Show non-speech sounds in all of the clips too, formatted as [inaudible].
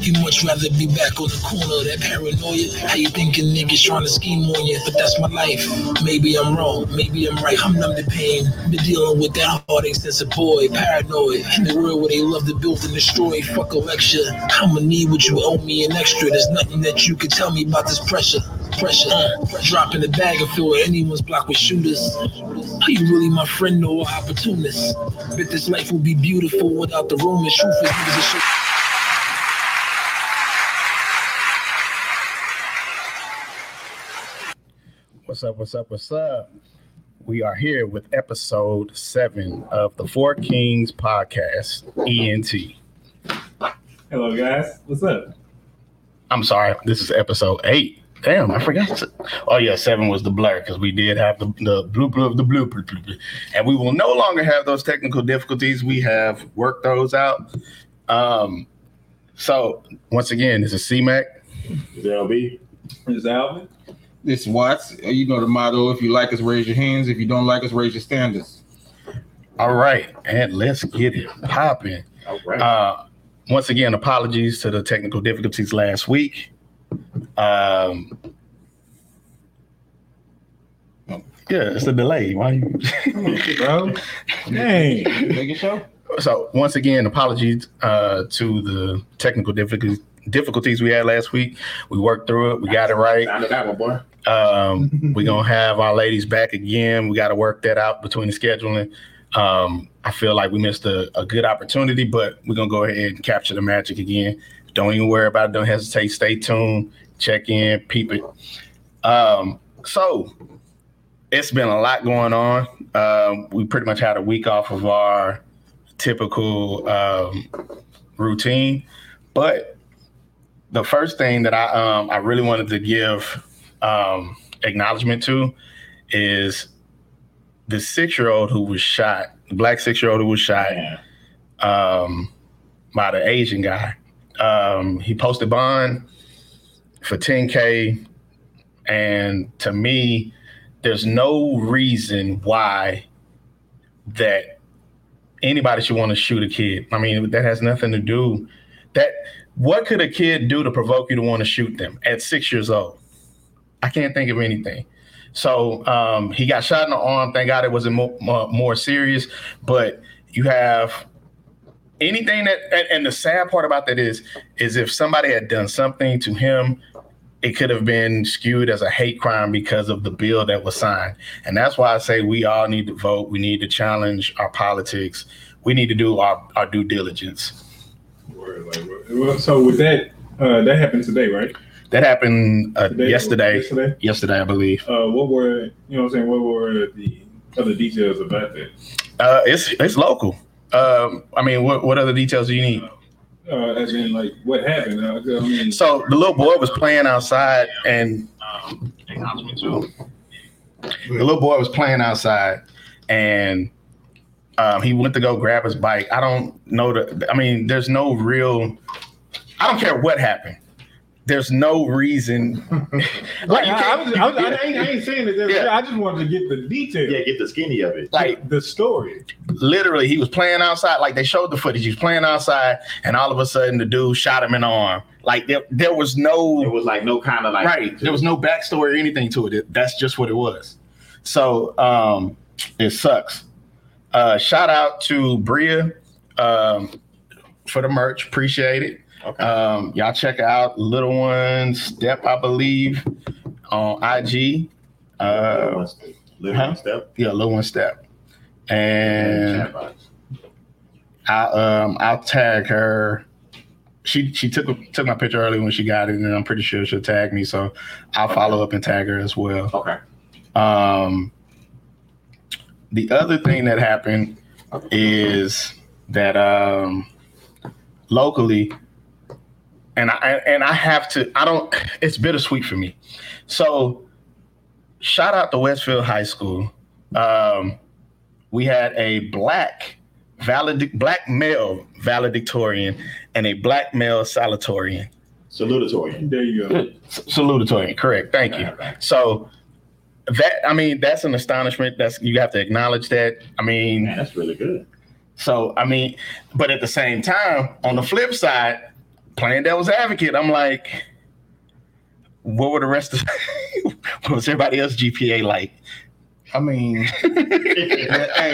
You much rather be back on the corner of that paranoia. How you thinking niggas trying to scheme on you? But that's my life. Maybe I'm wrong, maybe I'm right. I'm numb to pain. Been dealing with that heartache since a boy. Paranoid. In the world where they love to build and destroy. Fuck a lecture. I'ma need what you owe me an extra. There's nothing that you can tell me about this pressure. Pressure. Uh, dropping the bag and fill anyone's block with shooters. Are you really my friend or opportunist? Bet this life will be beautiful without the rumors. Truth is, niggas are. What's up? What's up? What's up? We are here with episode seven of the Four Kings podcast, ENT. Hello, guys. What's up? I'm sorry, this is episode eight. Damn, I forgot. To, oh yeah, seven was the blur because we did have the the blooper of the blooper, blooper. and we will no longer have those technical difficulties. We have worked those out. Um, so once again, this is C Mac. This CMAC. LB. is Alvin. This Watts. You know the motto: if you like us, raise your hands. If you don't like us, raise your standards. All right, and let's get it popping. All right. Uh, once again, apologies to the technical difficulties last week. Um, yeah, it's a delay. Why you? [laughs] Bro. Dang. Make a show. so once again, apologies uh, to the technical difficulties difficulties we had last week. We worked through it. We got it right. Sounded that one, boy. Um, [laughs] we're gonna have our ladies back again. We got to work that out between the scheduling. Um, I feel like we missed a, a good opportunity, but we're gonna go ahead and capture the magic again. Don't even worry about it. Don't hesitate. Stay tuned. Check in. Peep it. Um, so it's been a lot going on. Um, we pretty much had a week off of our typical um, routine, but the first thing that I um, I really wanted to give um, acknowledgement to is the six year old who was shot, the black six year old who was shot um, by the Asian guy. Um, he posted bond for 10K. And to me, there's no reason why that anybody should want to shoot a kid. I mean, that has nothing to do that what could a kid do to provoke you to want to shoot them at six years old? I can't think of anything. So um, he got shot in the arm. Thank God it wasn't more, more, more serious. But you have anything that, and, and the sad part about that is, is if somebody had done something to him, it could have been skewed as a hate crime because of the bill that was signed. And that's why I say we all need to vote. We need to challenge our politics. We need to do our, our due diligence. So with that, uh, that happened today, right? That happened uh, Today yesterday. Yesterday. Yesterday, I believe. Uh, what were you know? what I'm saying what were the other details about that? Uh, it's it's local. Um, I mean, what what other details do you need? Uh, as in like what happened? Uh, I mean, So the little boy was playing outside, and um. The little boy was playing outside, and um, he went to go grab his bike. I don't know the. I mean, there's no real. I don't care what happened. There's no reason. [laughs] like you I, I, can't, was, I, was, I, ain't, I ain't saying that. Yeah. I just wanted to get the details. Yeah, get the skinny of it. like the story. literally, he was playing outside. Like they showed the footage. He was playing outside, and all of a sudden, the dude shot him in the arm. Like there, there was no. It was like no kind of like right there was no backstory or anything to it. It- that's just what it was so um it sucks uh shout out to bria um for the merch appreciate it Okay. um y'all check out little one step i believe on ig Little uh one step. Little huh? one step. yeah little one step and I um I'll tag her. She she took took my picture early when she got it, and I'm pretty sure she'll tag me. So I'll follow up and tag her as well. Okay. Um, the other thing that happened is that um, locally, and I and I have to. I don't. It's bittersweet for me. So, shout out to Westfield High School. Um, we had a black valedic black male valedictorian and a black male salutatorian. Salutatorian. There you go. S- [laughs] salutatorian, correct. Thank you. So that I mean, that's an astonishment. That's you have to acknowledge that. I mean, Man, that's really good. so I mean, but at the same time, on the flip side, playing devil's advocate, I'm like, what were the rest of [laughs] what was everybody else GPA like? I mean, [laughs] hey,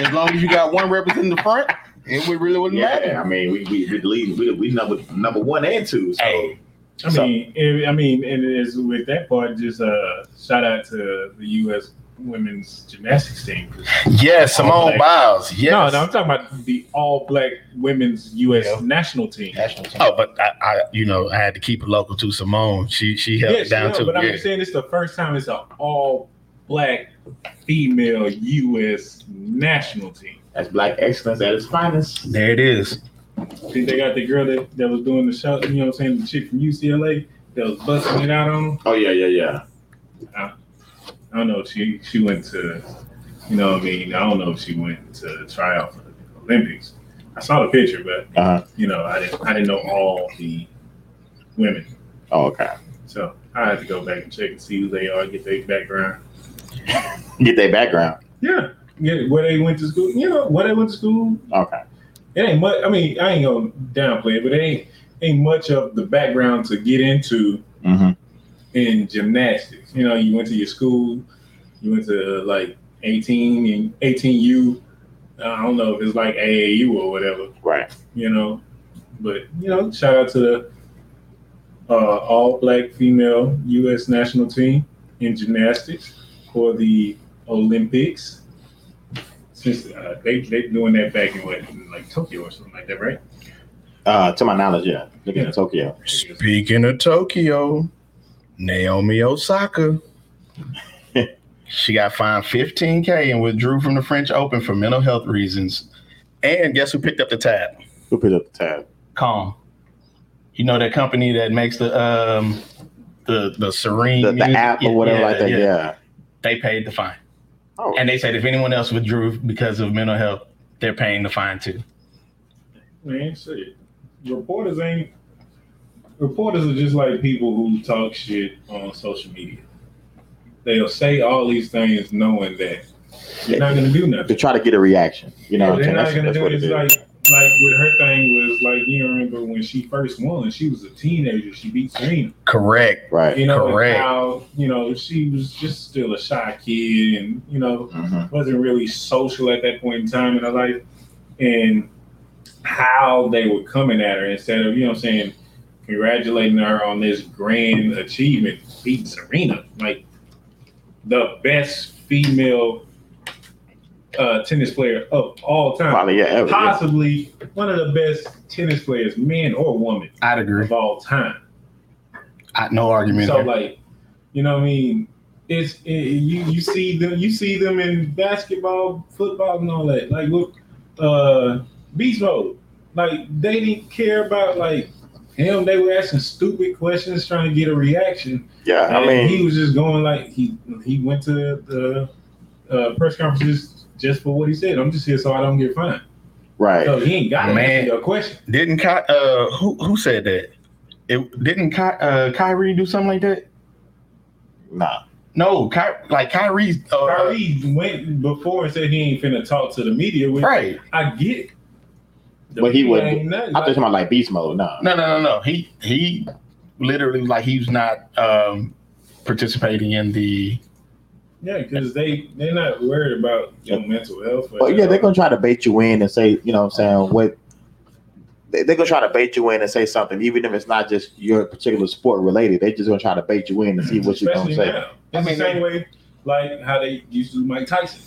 as long as you got one representing the front, it would really wouldn't Yeah, matter. I mean, we we we lead, we, we number number one and two. So Hey, I mean, it- I mean, and it's with that part, just uh, shout out to the U.S. women's gymnastics team. yes, Simone Biles. Yes. No, no, I'm talking about the all-black women's U.S. Yeah. national team. National team. Oh, but I, I, you know, I had to keep it local to Simone. She she held Yes, it down yeah, to but I'm yeah. just saying it's the first time it's an all-black female U.S. national team. that's black excellence at its finest. There it is. think they got the girl that, that was doing the show, you know what I'm saying, the chick from UCLA that was busting it out on them. Oh yeah, yeah, yeah. Uh, I don't know if she she went to, you know I mean, I don't know if she went to try out for the Olympics. I saw the picture, but Uh huh. you know, I didn't I didn't know all the women. Oh, okay. So I had to go back and check and see who they are, get their background. [laughs] Get their background. Yeah. Yeah, where they went to school, you know, where they went to school. Okay. It ain't much I mean, I ain't gonna downplay it, but it ain't ain't much of the background to get into Mm-hmm. In gymnastics. You know, you went to your school, you went to like 18 and 18U. I don't know if it's like AAU or whatever, Right. you know. But you know, shout out to the uh, all black female U.S. national team in gymnastics for the Olympics. Since uh, they they doing that back in what in like Tokyo or something like that, right? Uh, to my knowledge, yeah. Looking Yeah. at Tokyo. Speaking of Tokyo, Naomi Osaka. she got fined 15K and withdrew from the French Open for mental health reasons. And guess who picked up the tab? Who picked up the tab? Calm. You know that company that makes the um the the serene The, the app or whatever yeah, like that. Yeah. They paid the fine. Oh. And they said if anyone else withdrew because of mental health, they're paying the fine too. Man, shit. Reporters ain't. Reporters are just like people who talk shit on social media. They'll say all these things knowing that you're not gonna do nothing. to try to get a reaction. You know, what I'm they're not that's, gonna that's do what it. it It's like like with her thing was like you remember when she first won, she was a teenager. She beat Serena. Correct. right. You know, Correct. how you know she was just still a shy kid, and you know Mhm. wasn't really social at that point in time in her life, and how they were coming at her instead of you know what I'm saying congratulating her on this grand achievement, beating Serena, like the best female uh, tennis player of all time, Probably, yeah, ever. Yeah. possibly one of the best tennis players, man or woman, I'd agree. of all time. I, no argument. So there. like, you know what I mean? It's it, you you see them you see them in basketball, football, and all that. Like look, uh, beast mode. Like they didn't care about like him. They were asking stupid questions, trying to get a reaction. Yeah, I mean, he was just going like he he went to the uh, press conferences just for what he said. I'm just here so I don't get fined. right. So he ain't got to Man. answer your question. Didn't Ky- uh who who said that? It didn't Ky- uh Kyrie do something like that? Nah. No, Ky- like Kyrie. Uh, Kyrie went before and said he ain't finna talk to the media. Which Right. I get. It. The But he media wouldn't- I thought you were talking about like beast mode. No. No, no, no, no. He he literally like he's not um participating in the. Yeah, because they they're not worried about your mental health. or- But yeah, they're gonna try to bait you in and say, you know what I'm saying, what they- they're gonna try to bait you in and say something, even if it's not just your particular sport related. They're just gonna try to bait you in and see what you're gonna say. now. I It's mean, the same way like how they used to do Mike Tyson,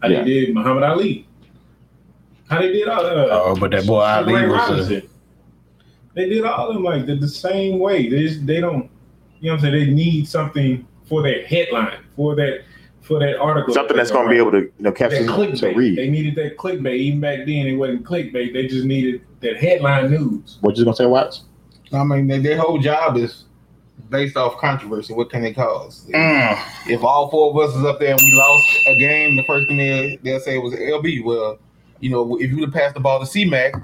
how Yeah. they did Muhammad Ali, how they did all that. Oh, but that boy Ali Ray was. A, They did all of them like the, the same way. They just, they don't, you know what I'm saying? They need something for that headline, for that for that article. Something that's gonna be able to, you know, catch that them to clickbait. read. They needed that clickbait. Even back then, it wasn't clickbait. They just needed that headline news. What you just gonna say, Watts? I mean, their, their whole job is based off controversy. What can they cause? Mm, If all four of us is up there and we lost a game, the first thing they, they'll say was LB. Well, you know, if you would have passed the ball to C-Mac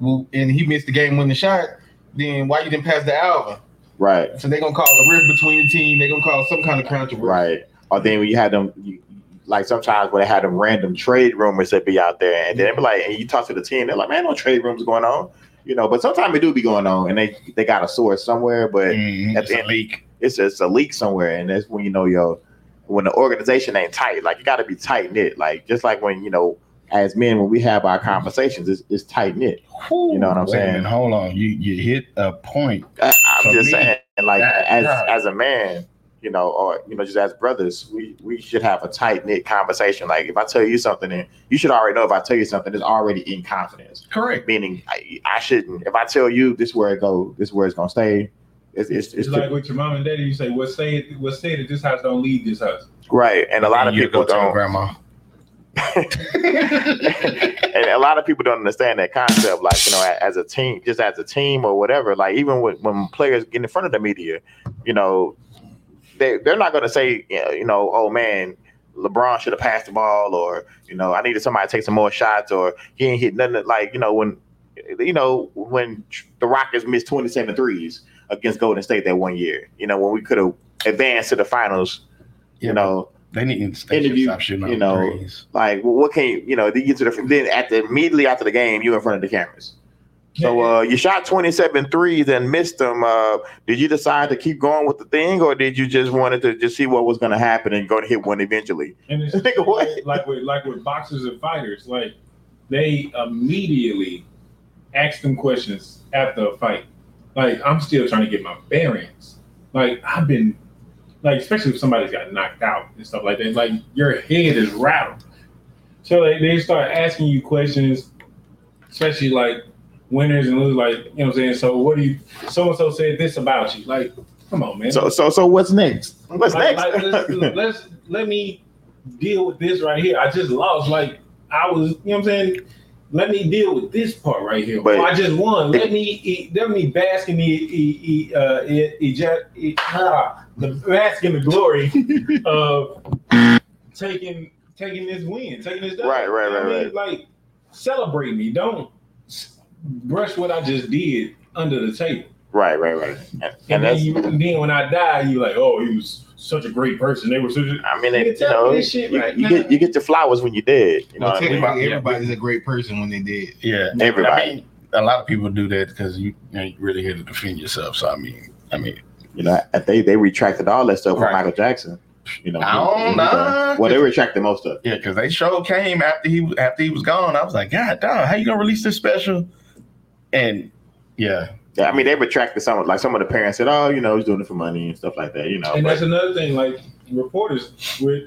and he missed the game winning shot, then why you didn't pass the Alvin? Right, So they're going to cause a rift between the team. They're going to cause some kind of controversy. right. Or then when you had them, you, like sometimes when they had them random trade rumors that be out there, and then they be like, and you talk to the team, they're like, man, no trade rumors going on. you know. But sometimes it do be going on, and they they got a source somewhere, but Mhm, At the a end- leak. it's it's a leak somewhere, and that's when you know yo, when the organization ain't tight, like you got to be tight knit, like just like when you know, as men when we have our conversations, it's, it's tight knit. You know what I'm Wait saying? minute, hold on. You you hit a point. I, I'm just me, saying, like that- as right. as a man, you know, or you know, just as brothers, we we should have a tight knit conversation. Like if I tell you something, and you should already know if I tell you something, it's already in confidence. Correct. Meaning, I, I shouldn't. If I tell you this is where it go, this is where it's gonna stay. It's it's, It's like with your mom and daddy. You say, "What say it? What say at this house don't leave this house." right, and a lot of people don't. grandma. [laughs] and a lot of people don't understand that concept. Like you know, as a team, just as a team or whatever. Like even when, when players get in front of the media, you know, they they're not going to say, you know, you know, oh man, LeBron should have passed the ball, or you know, I needed somebody to take some more shots, or he ain't hit nothing. Like you know, when you know when the Rockets missed 27 threes against Golden State that one year, you know, when we could have advanced to the finals, you Yeah, know. They need to they Interview, stop shooting you know, threes. Like, well, what can you, you know? Then you get to the then at the immediately after the game, you in front of the cameras. So uh, you shot 27 threes and missed them. Uh, did you decide to keep going with the thing, or did you just wanted to just see what was going to happen and go to hit one eventually? And it's [laughs] Nigga, what? like, like with like with boxers and fighters, like they immediately ask them questions after a fight. Like I'm still trying to get my bearings. Like I've been, like especially if somebody's got knocked out and stuff like that. Like your head is rattled. So like they start asking you questions, especially like winners and losers. Like you know what I'm saying. So what do you? So and so said this about you. Like come on, man. So so so what's next? What's Like, next? like, let's, [laughs] let's let me deal with this right here. I just lost. Like I was, you know what I'm saying. Let me deal with this part right here. But- oh, I just won. Let me let me bask in the e, e, uh, e, eject, e, ah, the bask in the glory of taking taking this win, taking this. W. Right, right, You know what right, I mean? Like celebrate me. Don't brush what I just did under the table. right, right, right. And, And, and then, you, then when I die, you like, oh, he was such a great person. They were such a. I mean, Nigga, it, you tell know, this shit you, right you get you get your flowers when you're dead. You know, Well, what I mean? technically, Yeah. everybody's a great person when they did. Yeah, Everybody. I mean, a lot of people do that because you, you, know, you really here to defend yourself. So I mean, I mean, you know, they they retracted all that stuff with Right. Michael Jackson. You know, I don't he- know. well, they retracted most of it. yeah, because they show came after he after he was gone. I was like, God, damn, how you gonna release this special? And yeah, Yeah, I mean, they retracted some. Of like some of the parents said, "Oh, you know, he's doing it for money and stuff like that." You know, And but- that's another thing. Like reporters with,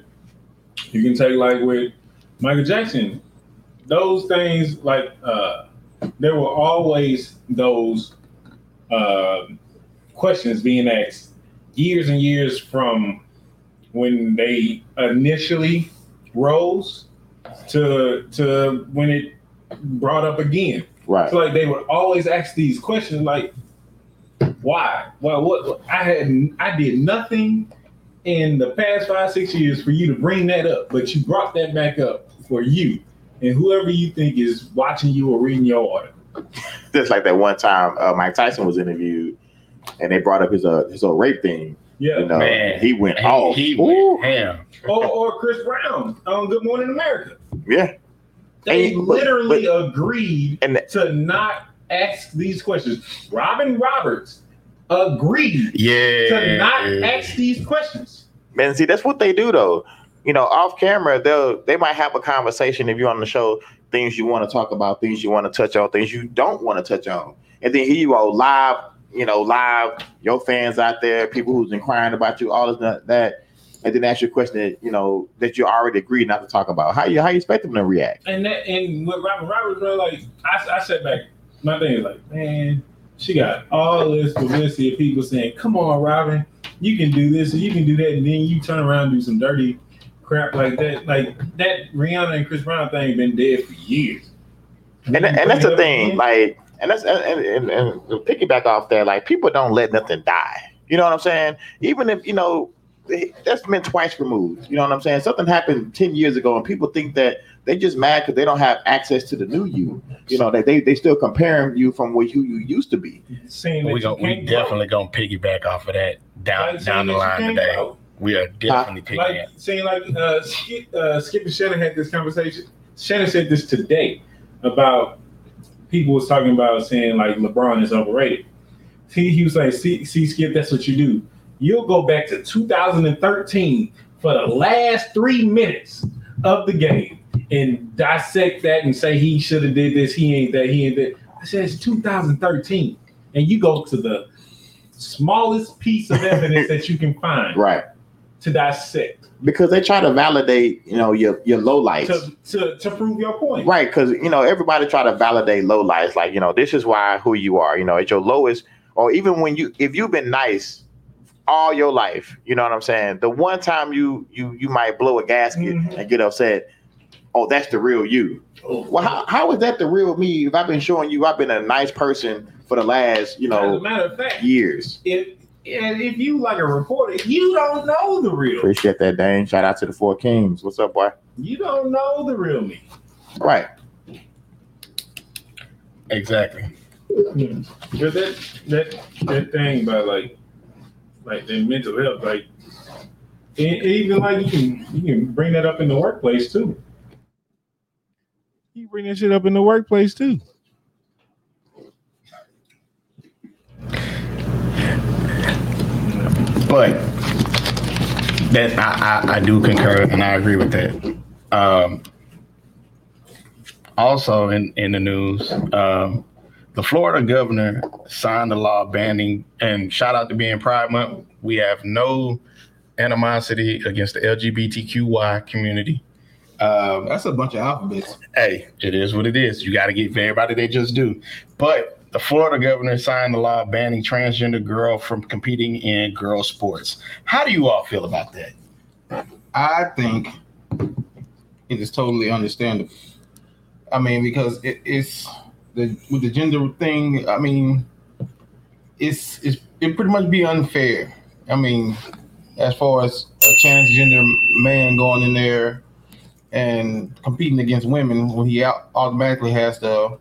you can take like with Michael Jackson. Those things like uh, there were always those uh, questions being asked years and years from when they initially rose to to when it brought up again. right. So like they would always ask these questions like, why? Well, what I had I did nothing in the past five six years for you to bring that up, but you brought that back up for you and whoever you think is watching you or reading your order. Just like that one time uh, Mike Tyson was interviewed, and they brought up his uh his old rape thing. Yeah. You know, Man. he went he, off. he Ooh. went ham. or, or Chris Brown on Good Morning America. Yeah, They And- but- literally agreed and to not ask these questions. Robin Roberts agreed Yeah, to not ask these questions. man. See, that's what they do though. You know, off camera, they'll they might have a conversation if you're on the show. Things you want to talk about, things you want to touch on, things you don't want to touch on, and then here you go live. You know, live. Your fans out there, people who's inquiring about you, all this that, and then ask you a question that you know that you already agreed not to talk about. How you how you expect them to react? And that and with Robin Roberts, bro, like I, I sat back. My thing is like, man, she got all this publicity of people saying, "Come on, Robin, you can do this and you can do that," and then you turn around and do some dirty crap like that. Like that Rihanna and Chris Brown thing been dead for years. and, and that's the thing, like, and that's and, and, and to piggyback off that, like, people don't let nothing die. You know what I'm saying? Even if you know that's been twice removed. You know what I'm saying? Something happened ten years ago, and people think that they just mad because they don't have access to the new you. You know, they they, they still comparing you from what who you used to be. saying that we you go, we can't definitely gonna piggyback off of that down Like, down the line today. grow. We are definitely like picking saying like uh, Skip, uh, Skip and Shannon had this conversation. Shannon said this today about people was talking about saying like LeBron is overrated. He, he was like, see, see, Skip, that's what you do. You'll go back to 2013 for the last three minutes of the game and dissect that and say he should have did this, he ain't that, he ain't that. I said it's 2013, and you go to the smallest piece of evidence [laughs] that you can find Right. To dissect Because they try to validate, you know, your your low lights. to, to to prove your point. Right, because you know everybody try to validate low lights, like you know this is why who you are. You know at your lowest, or even when you if you've been nice all your life, you know what I'm saying. The one time you you you might blow a gasket Mhm. and get upset. Oh, that's the real you. Well, how, how is that the real me? If I've been showing you I've been a nice person for the last you As a know matter of fact, years. And if you like a reporter, you don't know the real. Appreciate that, Dane. Shout out to the Four Kings. What's up, boy? You don't know the real me. Right. Exactly. But that that that thing about like like the mental health, like and even like you can you can bring that up in the workplace too. You bring that shit up in the workplace too. But that I, I, I do concur and I agree with that. Um, also in, in the news, um, the Florida governor signed a law banning and shout out to being Pride Month. We have no animosity against the LGBTQY community. Um, That's a bunch of alphabets. hey, it is what it is. You got to give everybody they just do. But the Florida governor signed a law banning transgender girl from competing in girl sports. How do you all feel about that? I think it is totally understandable. I mean, because it, it's the with the gender thing. I mean, it's it's it pretty much be unfair. I mean, as far as a transgender man going in there and competing against women when he automatically has the,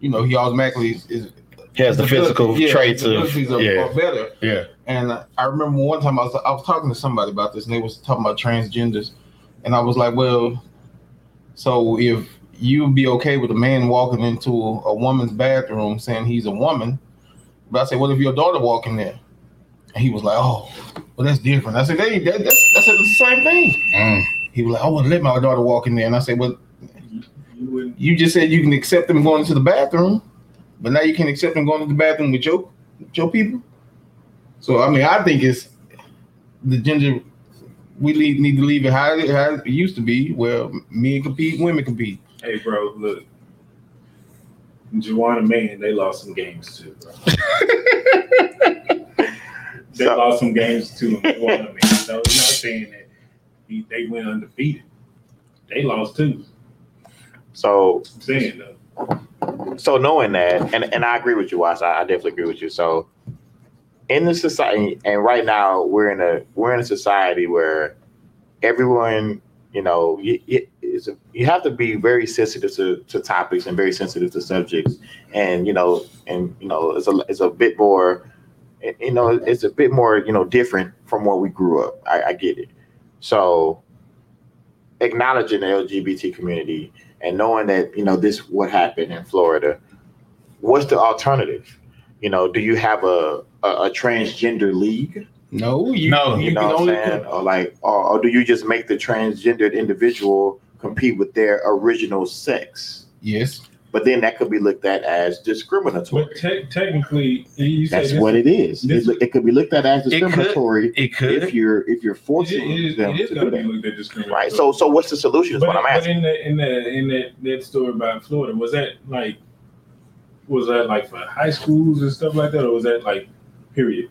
you know, he automatically is, is He has the physical yeah, traits his of yeah, are better. yeah. And I remember one time I was I was talking to somebody about this, and they was talking about transgenders, and I was like, well, so if you'd be okay with a man walking into a woman's bathroom saying he's a woman, but I said, what if your daughter walking there? And he was like, oh, well that's different. I said, hey, that, that's that's the same thing. Mm. He was like, I wouldn't let my daughter walk in there, and I said, well, You wouldn't you just said you can accept them going into the bathroom, but now you can't accept them going to the bathroom with your with your people. So I mean, I think it's the gender. We leave, need to leave it how it, how it used to be, where men compete, women compete. Hey bro, look. Joanna Man, they lost some games too, bro. [laughs] They So- lost some games too. Joanna Man. So I'm not saying that he, they went undefeated. They lost too. So I'm saying though. so knowing that, and, and I agree with you, Watts. I, I definitely agree with you. So in the society, and right now we're in a we're in a society where everyone, you know, you, you, a, you have to be very sensitive to, to topics and very sensitive to subjects, and you know, and you know, it's a it's a bit more, you know, it's a bit more, you know, different from where we grew up. I, I get it. So acknowledging the LGBT community and knowing that you know this what happened in Florida, what's the alternative? You know, do you have a a, a transgender league? No, you, No. you You know can what I'm only saying? Or like, or, or do you just make the transgendered individual compete with their original sex? yes. But then that could be looked at as But discriminatory. te- technically, you That's this, what it is. this- it, it could be looked at as discriminatory It could, if could. you're if you're it, forcing is, them it is to do that. looked at discriminatory. Right. So so what's the solution? Is but, what I'm but in the in the in that that story about Florida, was that like was that like for high schools and stuff like that, or was that like period?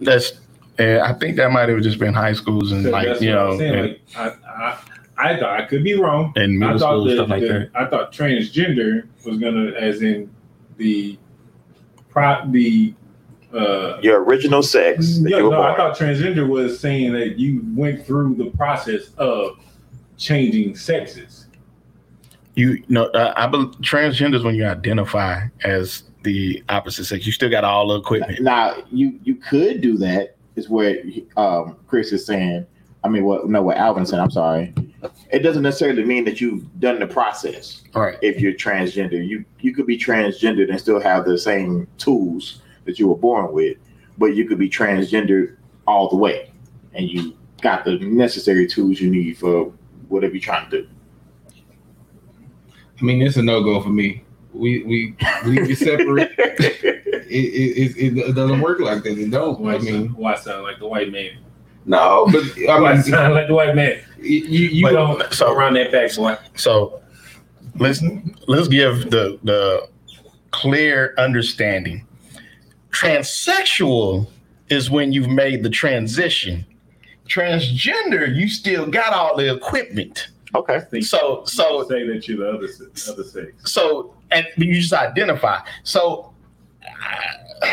That's. Uh, I think that might have just been high schools and So like that's you what know, I'm saying. and, Like, I, I I thought I could be wrong. and I middle thought school that, stuff like that- that. I thought transgender was gonna, as in the prop the. Uh, Your original sex that yeah, you were no, I thought transgender was saying that you went through the process of changing sexes. You know, uh, I believe transgender is when you identify as the opposite sex, you still got all the equipment. Now you you could do that is what um, Chris is saying, I mean, what? No, what Alvin said. I'm sorry. It doesn't necessarily mean that you've done the process. All right. If you're transgender, you you could be transgendered and still have the same tools that you were born with, but you could be transgendered all the way, and you got the necessary tools you need for whatever you're trying to do. I mean, it's a no go for me. We we we be separate. [laughs] it, it, it, it doesn't work like that. It don't. Why I mean, why sound like the white man? No, but I Why mean, sound [laughs] like the white man? you you But- don't. Don't so- so around that back, boy. So let's let's give the the clear understanding. Transsexual is when you've made the transition. Transgender, you still got all the equipment. Okay. So so say that you're the other se- other sex. so and you just identify. So uh,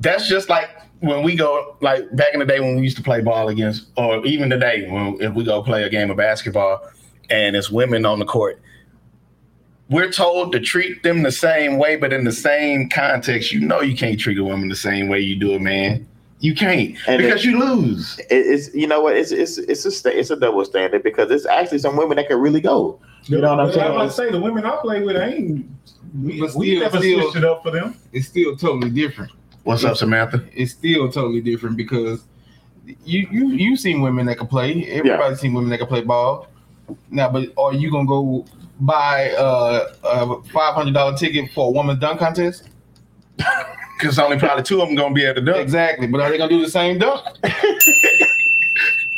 that's just like when we go like back in the day when we used to play ball against, or even today when if we go play a game of basketball and it's women on the court. We're told to treat them the same way, but in the same context, you know you can't treat a woman the same way you do a man. You can't And because you lose. It's you know what it's it's it's a sta- it's a double standard because it's actually some women that can really go. You know what I'm saying? I'm about to saying? say the women I play with, I ain't. We, But we still- never still- switched it up for them. It's still totally different. What's up, Samantha? It's still totally different because you you you seen women that can play. Everybody's seen women that can play ball. Now, but are you gonna go buy uh, a five hundred dollar ticket for a woman's dunk contest? [laughs] Because only probably two of them gonna be able to dunk. Exactly, but are they gonna do the same dunk? [laughs] and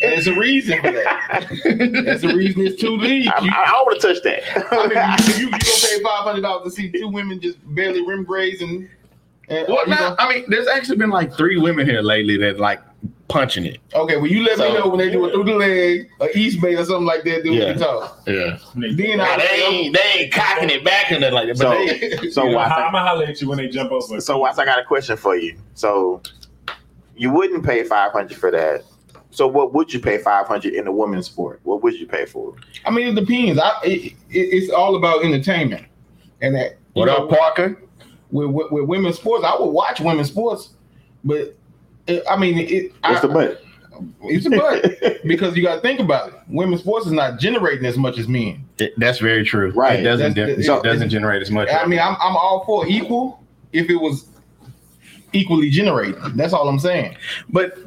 there's a reason for that. There's a reason it's two leagues. I, You, I don't want to touch that. I mean, you, [laughs] you gonna pay five hundred dollars to see two women just barely rim graze and. And Well, now, gonna- I mean, there's actually been like three women here lately that like punching it. okay, well, you let So- me know when they do it through the leg, or East Bay or something like that. Then we Yeah. can talk. Yeah. Then Now, I, they ain't they ain't cocking it back and nothing like that. But So- they, [laughs] so I'm gonna holler at you when they jump over. so Watts, I got a question for you. So you wouldn't pay five hundred for that. So what would you pay five hundred in a women's sport? What would you pay for? I mean, it depends. I, it, it, it's all about entertainment, and that. you what know, up, Parker? With, with, with women's sports? I would watch women's sports, but it, I mean, it. What's I, the budget? It's a but because you got to think about it. Women's sports is not generating as much as men. It- that's very true. Right. It doesn't That's- it so- doesn't generate as much. I mean, I'm I'm all for equal if it was equally generated. That's all I'm saying. but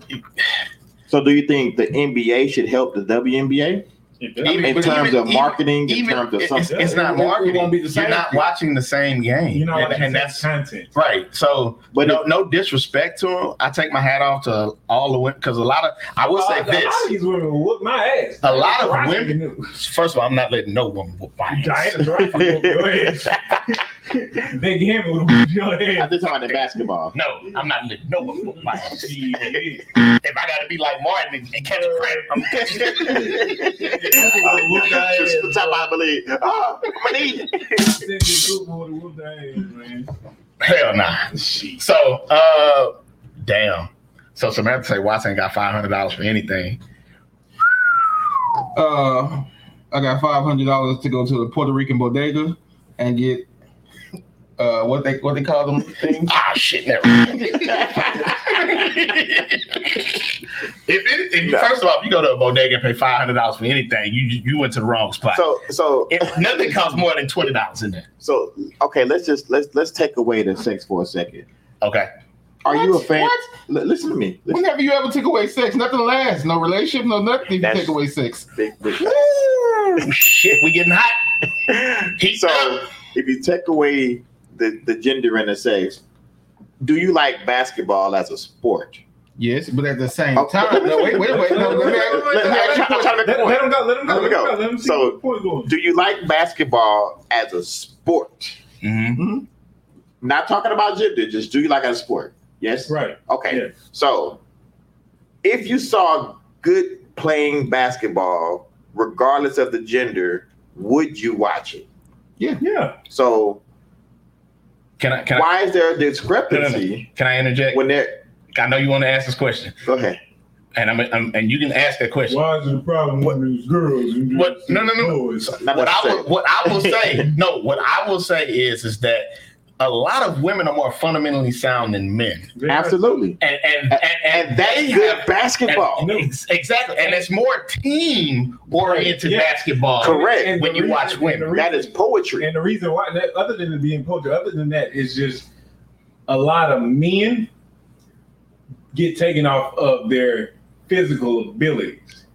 So do you think the NBA should help the WNBA It does. Even- in terms even- of marketing, in even terms of it's, something? it's not It- it marketing. won't be the same. You're not watching the same game. you know, and, and, and that's content. right. So, But no, no disrespect to them. I take my hat off to all the women because a lot of I will say this: a lot of this. these women will whoop my ass. A lot of women- First of all, I'm not letting no woman whoop my ass. Diana Taurasi, go ahead. [laughs] [laughs] They Gamble will whoop your I'm just talking about basketball. No, I'm not letting no woman whoop my ass. If I gotta be like Martin and, and catch a cramp, I'm catching whoop their Just ass, the top I believe. Oh, my knee. Send the football to whoop their ass, man. Hell nah. So, uh, damn. So Samantha say Watson got five hundred dollars for anything. Uh, I got five hundred dollars to go to the Puerto Rican bodega and get uh what they what they call them things. [laughs] Ah, shit, never. [laughs] if it, if you, first of all, if you go to a bodega and pay five hundred dollars for anything, you you went to the wrong spot. So, so, If nothing costs more than twenty dollars in there. so, okay. Let's just let's let's take away the sex for a second. Okay. Are you a fan? What? L- listen to me. Listen, Whenever you ever took away sex, nothing lasts. No relationship, no nothing. If you take away sex. big, big- shit, we getting hot. [laughs] Heat so, up. if you take away the the gender and the sex, do you like basketball as a sport? Yes, but at the same Oh, time, no, wait, wait, wait. No, let me ask, Let- let me ask you a I'm trying to question. make a Let, let him go. Let him go. Let him go. Let him So- where the point going. Do you like basketball as a sport? Mm-hmm. Not talking about gender, just do you like as a sport? Yes. Right. Okay. Yeah. So, if you saw good playing basketball, regardless of the gender, would you watch it? Yeah. Yeah. So, Can I can I why is there a no, no, no. discrepancy can I interject? when they're? I know you want to ask this question, Go ahead. and I'm, I'm and you can ask that question. Why is it a problem with these girls and What- there's no, no, no. boys? What I necessarily. will, what I will say, no, what I will say is, is that a lot of women are more fundamentally sound than men, Absolutely. and and and, and, And that's they good have- basketball. and- exactly, and it's more team oriented Yeah. basketball. Correct. And when you reason- watch women. reason- that is poetry. And the reason why, that, other than it being poetry, other than that, is just a lot of men get taken off of their physical abilities.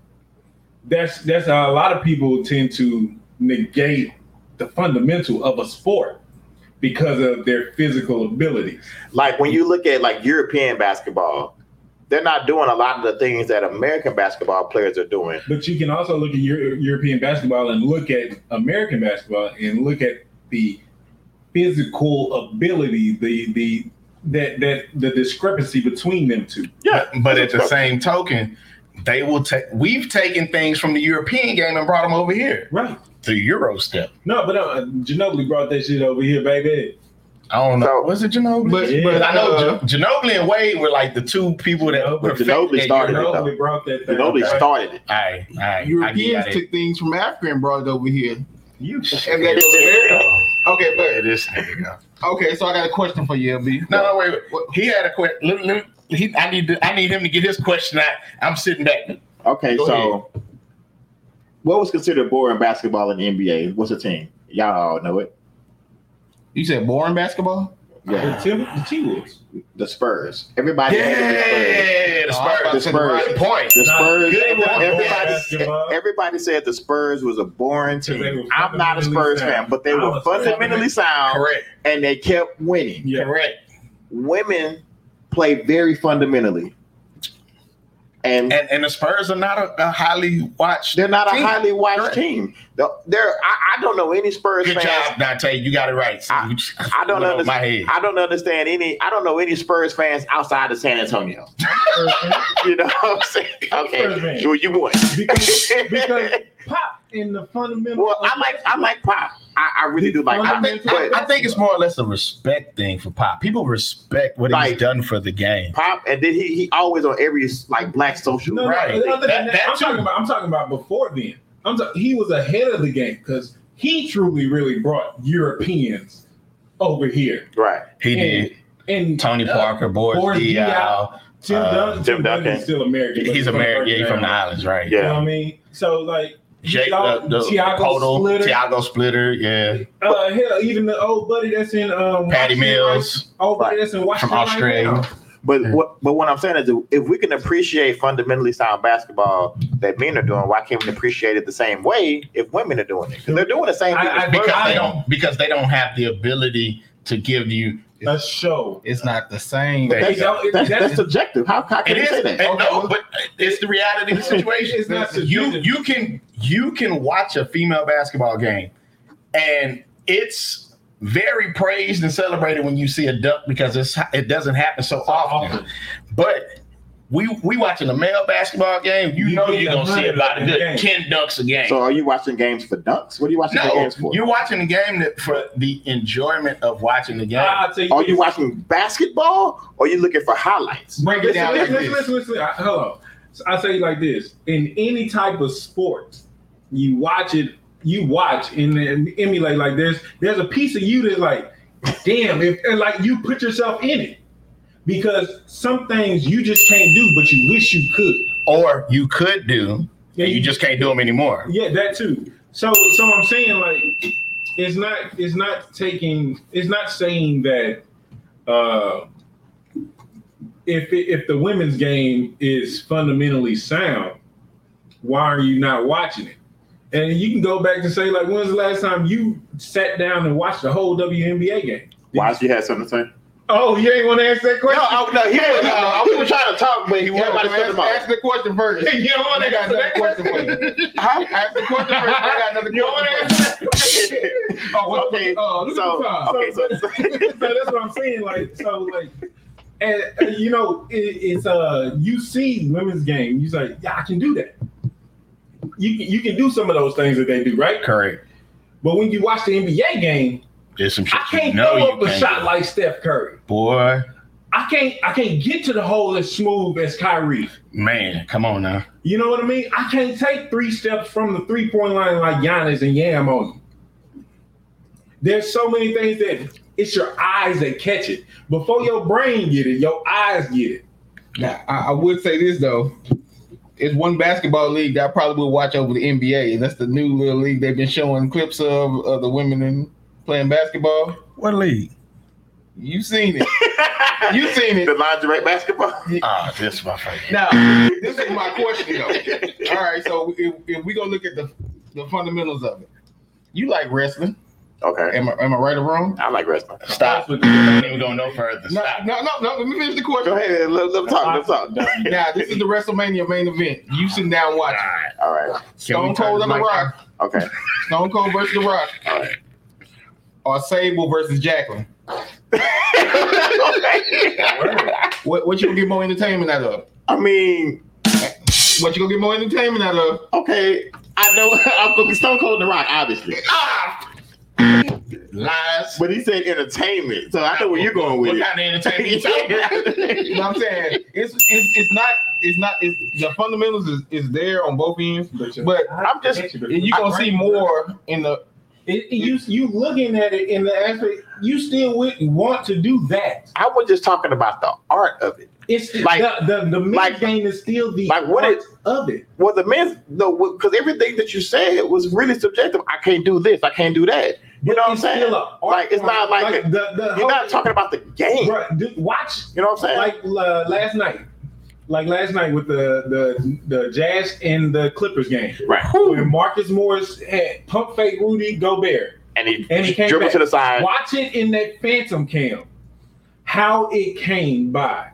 That's that's how a lot of people tend to negate the fundamental of a sport because of their physical abilities. like when you look at like European basketball, they're not doing a lot of the things that American basketball players are doing. But you can also look at Euro- European basketball and look at American basketball and look at the physical ability, the the that that the discrepancy between them two. Yeah, But, but at the same token, they will take. We've taken things from the European game and brought them over here. Right. The Euro step. No, but uh, Ginobili brought that shit over here, baby. I don't know. So- was it Ginobili? But, Yeah. but I know uh, Gin- Ginobili and Wade were like the two people that Ginobili- perfected Ginobili that started Euro- it, though. Ginobili brought that thing. Nobody right? started it. All right, all right. Europeans I get it. took things from Africa and brought it over here. You And they go there. Okay, Look at but this nigga. okay, so I got a question for you, LB. No, no, wait, wait. He had a question. He, I need to, I need him to get his question out. I'm sitting back. Okay, Go so what was considered boring basketball in the NBA? What's a team? Y'all all know it. You said boring basketball? Yeah, Tim, the T-Wolves. the Spurs. Everybody Yeah, the I was about Spurs. to the Spurs. Good point. The Spurs. everybody, everybody, said the Spurs was a boring team. I'm not a Spurs fundamentally fan, but they I were fundamentally sound Correct. and they kept winning. Yeah. Correct. Women play very fundamentally, and And and the Spurs are not a, a highly watched. they're not a highly watched Correct. team. The- They're I, I don't know any Spurs Good fans. job, Dante. You got it right. So I- just- I don't [laughs] went over my understand. head. I don't understand any. I don't know any Spurs fans outside of San Antonio. [laughs] you know what I'm saying? [laughs] Okay, fan. well, you won. because, because pop in the fundamental. well, I like I like pop. I, I really do like pop. I think, But I think it's more or less a respect thing for Pop. People respect what Like- he's done for the game. pop, and then he he always on every like black social. No, Right. no, other That- that, that I'm too. talking about. I'm talking about before then. I'm ta- he was ahead of the game because he truly, really brought Europeans over here. Right. He did. And Tony Parker, Boris Boris Diaw. Diaw, Tim, Uh, Duncan, Tim Tim Duncan Duncan. is still American. but He's American. Yeah, he's from the islands, right? Yeah. You know what I mean? So like, Jake, y'all- the, the Tiago Podol, Splitter. Tiago Splitter, yeah. uh, hell, even the old buddy that's in um, Patty Mills. right? old buddy that's in Washington from right Australia. now. But Yeah. what but what I'm saying is, if we can appreciate fundamentally sound basketball that men are doing, why can't we appreciate it the same way if women are doing it? 'Cause they're doing the same thing. I- I- Because are they don't because they don't have the ability to give you A show. It's not the same. There you That's, that's, that's subjective. How, how can It you is, say that? and no, but it's the reality of the situation. [laughs] It's not you you can you can watch a female basketball game, and it's very praised and celebrated when you see a dunk because it's it doesn't happen so often. often. But we we watching a male basketball game, you, You know you're gonna see about a in the good game. ten dunks a game. So are you watching games for dunks? What are you watching the no, games for? you're watching the game that, for the enjoyment of watching the game. I'll you Are this. you watching basketball or are you looking for highlights? Break it Listen, down like listen, this. listen, listen, listen. I- Hold on. So I say it like this: in any type of sport, you watch it, you watch and then emulate. Like there's there's a piece of you that's like, damn, if and like you put yourself in it. Because some things you just can't do, but you wish you could. or you could do, Yeah, and you just can't do them anymore. Yeah, that too. So so I'm saying like it's not it's not taking it's not saying that uh if it, if the women's game is fundamentally sound, why are you not watching it? And you can go back to say like when's the last time you sat down and watched the whole WNBA game? Why you had something to say? Oh, you ain't want to answer that No, question? I, no, he was, uh, we were trying to talk, but he Yeah, wanted to ask, ask the question first. [laughs] you don't want to got answer another that question question? for you. [laughs] Ask the question first. I got another You don't want to question. answer that question? [laughs] Oh, what, Okay, uh, look so- at the time. okay, so- so that's what I'm saying. Like, so like, and uh, you know, it, it's uh, you see women's game, you say, yeah, I can do that. You can you can do some of those things that they do, right? Correct. But when you watch the NBA game, There's some shit I can't you know throw up a shot do. like Steph Curry. boy. I can't I can't get to the hole as smooth as Kyrie. Man, come on now. You know what I mean? I can't take three steps from the three point line like Giannis and Yam on you. There's so many things that It's your eyes that catch it. Before your brain get it, your eyes get it. Now, I, I would say this though. It's one basketball league that I probably will watch over the NBA, and that's the new little league they've been showing clips of of the women in playing basketball. What league? You seen it. You seen it. the lingerie basketball. Ah, this is my favorite. Now, this is my question though. All right, so if, if we gonna look at the the fundamentals of it, you like wrestling? Okay, Am I am I right or wrong? I like wrestling. Stop. We don't even go no further. No, Stop. no, no, no. Let me finish the question. Go ahead, let, let them talk. Let them talk. Now, this is the WrestleMania main event. You sitting down All watching. right. All right. Stone Cold the and The mic Rock. Okay. Stone Cold versus The Rock. All right. Or Sable versus Jacqueline. [laughs] What, what you gonna get more entertainment out of? I mean, What you gonna get more entertainment out of? okay. I know [laughs] I'm gonna be Stone Cold and The Rock, obviously. Ah! Lies. But he said entertainment, so I know where you're going with What it. kind of entertainment you talking about? [laughs] You know what I'm saying? It's it's, it's not it's not it's, the fundamentals is, is there on both ends, but I'm just- you're gonna see more in the It, it- you you looking at it in the aspect you still would want to do that. I was just talking about the art of it. It's Like- the the, the men's like- game is still the like what it- of it. Well, the men's no, because everything that you said was really subjective. I can't do this. I can't do that. You know what I'm saying? still a art Like it's not form. like, a- the, the you're whole- not talking about the game. Bruh, dude, watch You know what I'm saying? like uh, last night, like last night with the the the Jazz and the Clippers game, right. when Marcus Morris had pump fake Rudy Gobert. And he, And he came dribbled back. to the side. Watch it in that phantom cam, how it came by.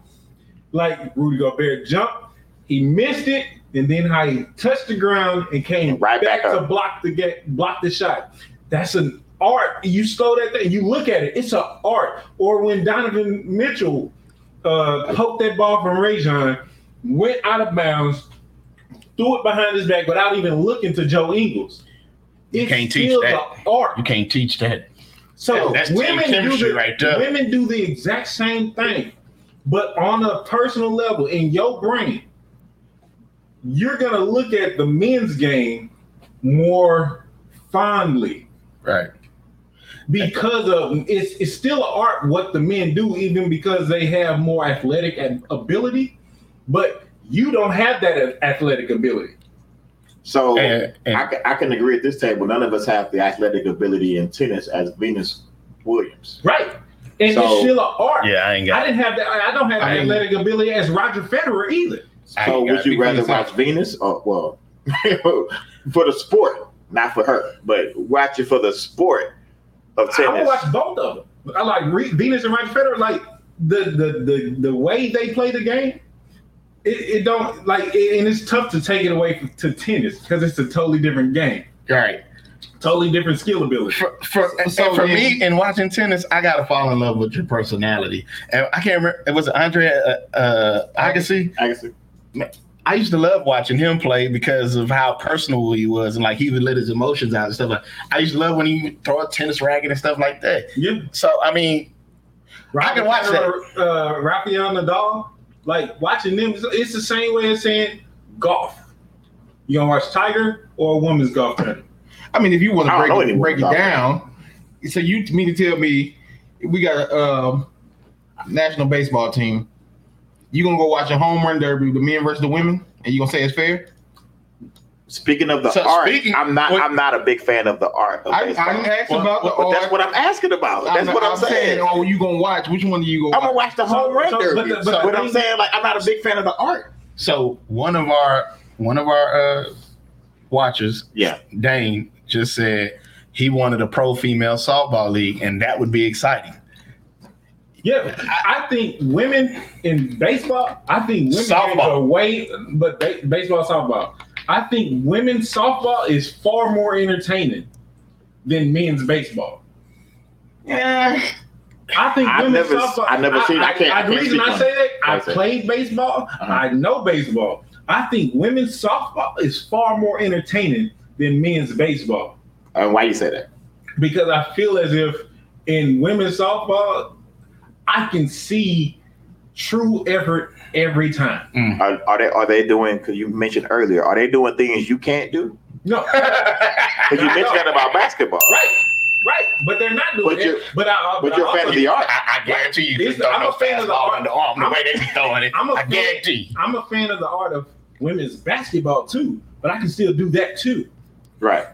Like Rudy Gobert jumped, he missed it, and then how he touched the ground and came Right back to block the get block the shot. That's an art. You slow that thing, you look at it, it's an art. Or when Donovan Mitchell uh, poked that ball from Rajon, went out of bounds, threw it behind his back without even looking to Joe Ingles. You can't teach that. art. You can't teach that. So women do the, right there. women do the exact same thing, but on a personal level in your brain, you're gonna look at the men's game more fondly Right. because of it's it's still an art what the men do, even because they have more athletic ab- ability, but you don't have that athletic ability. So And, and I, can, I can agree at this table. None of us have the athletic ability in tennis as Venus Williams. Right. And So- it's still an art. yeah, I ain't got. I didn't have that. I don't have the I ain't- athletic ability as Roger Federer either. I So would you rather yourself. watch Venus or well [laughs] for the sport, not for her, but watch it for the sport of I tennis? would watch both of them. I like Re- Venus and Roger Federer. Like the the the the way they play the game. It, it don't like, it, and it's tough to take it away from, to tennis because it's a totally different game, Right. Totally different skill ability. For for, So and for me in watching tennis, I gotta fall in love with your personality. And I can't remember. It was Andre uh, uh, Agassi. I I used to love watching him play because of how personal he was and like he would let his emotions out and stuff. Like I used to love when he would throw a tennis racket and stuff like that. Yeah, So I mean, I can watch that. Uh, Rafael Nadal, like watching them, it's- the same way as saying golf. You gonna watch Tiger or a women's golf tournament? I mean, if you want to I break it, anyone break it about down, so you mean to tell me we got a um, national baseball team? You gonna go watch a home run derby, the men versus the women, and you gonna say it's fair? speaking of the So art, speaking- I'm not. what- I'm not a big fan of the art. Of I, I baseball. didn't ask Well, about the but art. that's what I'm asking about. That's what I'm, saying. Oh, you gonna watch? Which one do you go? I'm gonna Watch? watch the home So- run so- but derby. the- but but the I'm thing- saying like I'm not a big fan of the art. so one of our one of our uh, watchers, Yeah. Dane, just said he wanted a pro female softball league, and that would be exciting. Yeah, I I think women in baseball. I think women Softball. games are way, but ba- baseball, softball. I think women's softball is far more entertaining than men's baseball. Yeah. I think I've women's never- softball. I've never seen- I can't- I the can't reason I say that I Like I said. played baseball. Uh-huh. I know baseball. I think women's softball is far more entertaining than men's baseball And why you say that? because I feel as if in women's softball, I can see true effort every time. Mm. Are, are they are they doing? Because you mentioned earlier, are they doing things you can't do? No, [laughs] Because you mentioned that about basketball. right. Right, but they're not doing But it. you're- But, I, uh, But I you're a fan of the art. I, I guarantee you, It's- just don't I'm a fan of the fastball art. underarm the I'm- way they be throwing it. I'm a I fan- guarantee. I'm a fan of the art of women's basketball too, but I can still do that too. Right.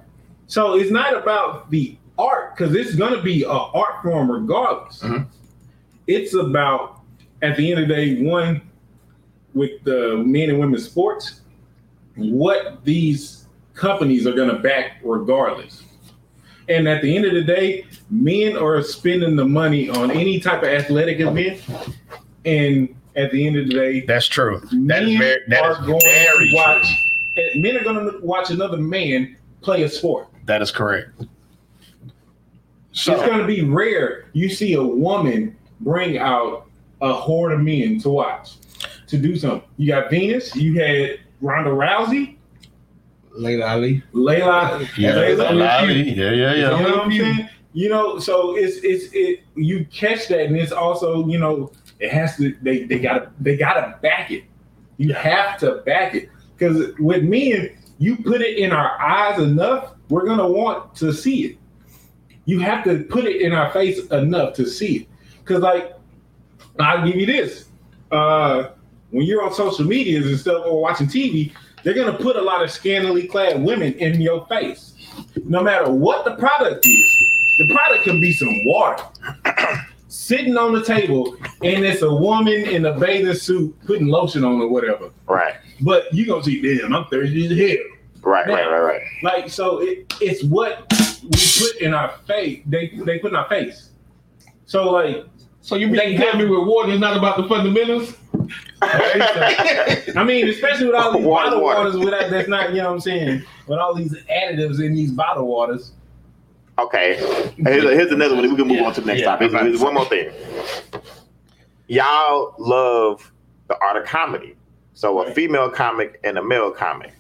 So it's not about the art because it's going to be an art form regardless. Mhm. It's about at the end of the day, one with the men and women's sports, what these companies are going to back regardless. And at the end of the day, men are spending the money on any type of athletic event, and at the end of the day, That's true. Men is very, that are is going very to watch. true. Men are going to watch another man play a sport. That is correct. So, it's going to be rare you see a woman bring out a horde of men to watch to do something. You got Venus, you had Ronda Rousey, Laila Ali. Layla, yeah, Layla, Lowry, yeah, yeah, You yeah. know what I'm saying? You know, so it's it's it. You catch that, and it's also you know it has to. They they gotta they gotta back it. You have to back it because with men, you put it in our eyes enough, we're gonna want to see it. You have to put it in our face enough to see it. Because like, I'll give you this. Uh, when you're on social medias and stuff or watching TV, they're gonna put a lot of scantily clad women in your face no matter what the product is. The product can be some water [clears throat] sitting on the table, and it's a woman in a bathing suit putting lotion on or whatever. Right. But you gonna see, damn, I'm thirsty as hell. Right. Right. Right. Right. Like so, it, it's what we put in our face. They they put in our face. So like, So you mean They to tell me rewarding is not about the fundamentals? I mean, especially with all these Water, bottled water. waters, with that, that's not, you know what I'm saying, with all these additives in these bottled waters. Okay. Here's, here's another one. We can move Yeah. on to the next Yeah, topic. I'm Here's one more thing. Y'all love the art of comedy. So a female comic and a male comic.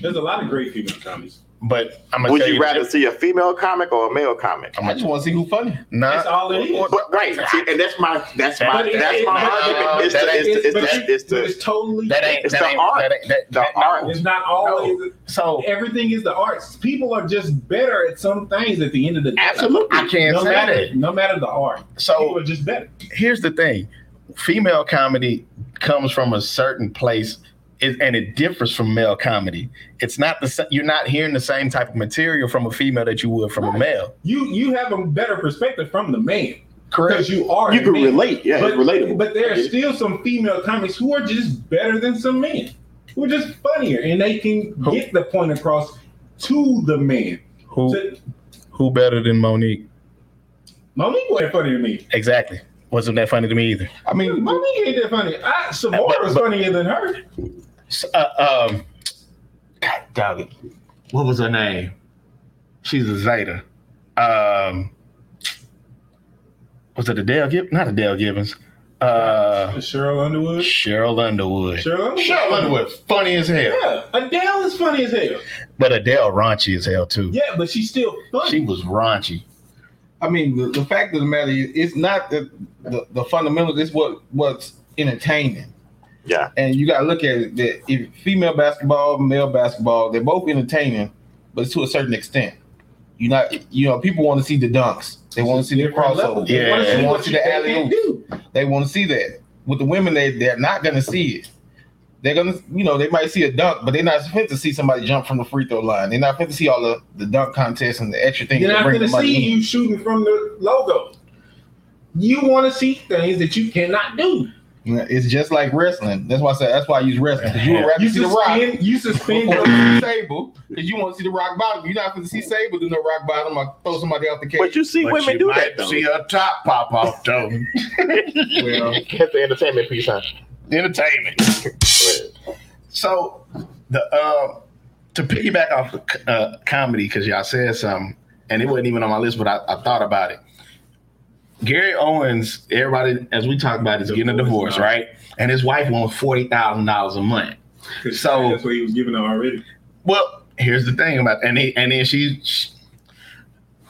There's a lot of great female comedies. But I'm Would you you rather see a female comic or a male comic? I'm just want to see who's funny. Nah, That's all it is. But right, see, and that's my that's my But that's it- my but- argument. It's the that it's the it's but the it's the it's totally that ain't It's that the ain't, art. That ain't, that, The that- art. It's not always. So Everything is the arts. People are just better at some things at the end of the day. Absolutely. I can't No say matter, that. no matter the art. People So are just better. here's the thing: female comedy comes from a certain place, it, and it differs from male comedy. It's not the sa- you're not hearing the same type of material from a female that you would from a male. You you have a better perspective from the man Correct. because you are. you a can man. relate. Yeah, but, relatable. But there are still some female comics who are just better than some men, who are just funnier, and they can Who? get the point across to the man. Who To, who better than Monique? Monique wasn't funny to me. Exactly. Wasn't that funny to me either. I mean, Monique ain't that funny. I, Sommore was funnier than her. Uh, um, God, dog it. What was her name? She's a Zeta. Um, was it Adele Givens? Not Adele Givens. Uh, Cheryl Underwood. Cheryl Underwood. Cheryl Underwood. Cheryl Underwood, funny as hell. Yeah, Adele is funny as hell. But Adele raunchy as hell too. Yeah, but she's still funny. She was raunchy. I mean, the, the fact of the matter is, it's not the, the the fundamentals. It's what what's entertaining. Yeah. And you got to look at it that if female basketball, male basketball, they're both entertaining, but to a certain extent. You not, you know, people want to see the dunks. They want to see the Different crossover. They wanna Yeah. see They want to see the alley can. They want to see that. With the women, they they're not gonna see it. They're gonna, you know, they might see a dunk, but they're not fit to see somebody jump from the free throw line. They're not fit to see all the, the dunk contests and the extra things You're not going to see in. you shooting from the logo. You want to see things that you cannot do. It's just like wrestling. That's why I said that's why I use wrestling. 'Cause you would rather You see the rock you suspend before your, [laughs] you Sable because you want to see the rock bottom. You're not going to see Sable do no rock bottom or throw somebody off the cage. But you see But women you do might that though. See her top pop off though. [laughs] well, That's the entertainment piece, huh? Entertainment. So the uh, to piggyback off the uh, comedy because y'all said something, and it wasn't even on my list, but I, I thought about it. Gary Owens, everybody as we talk about, is getting a divorce, no. right? And his wife wants forty thousand dollars a month. So- that's what he was giving her already. Well, here's the thing about and he, and then she, she,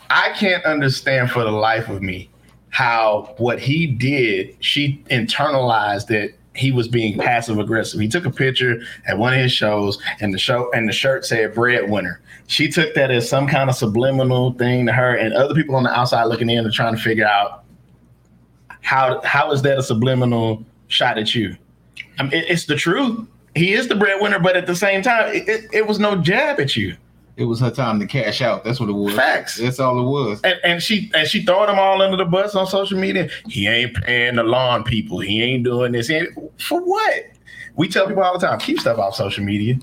I can't understand for the life of me how what he did, she internalized that he was being passive aggressive. He took a picture at one of his shows, and the show and the shirt said "breadwinner." She took that as some kind of subliminal thing to her, and other people on the outside looking in are trying to figure out how how is that a subliminal shot at you? I mean, it- it's the truth. He is the breadwinner, but at the same time, it, it, it was no jab at you. It was her time to cash out. That's what it was. Facts. That's all it was. And, and she and she throwing them all under the bus on social media. He ain't paying the lawn people. He ain't doing this. Ain't, for what? We tell people all the time, keep stuff off social media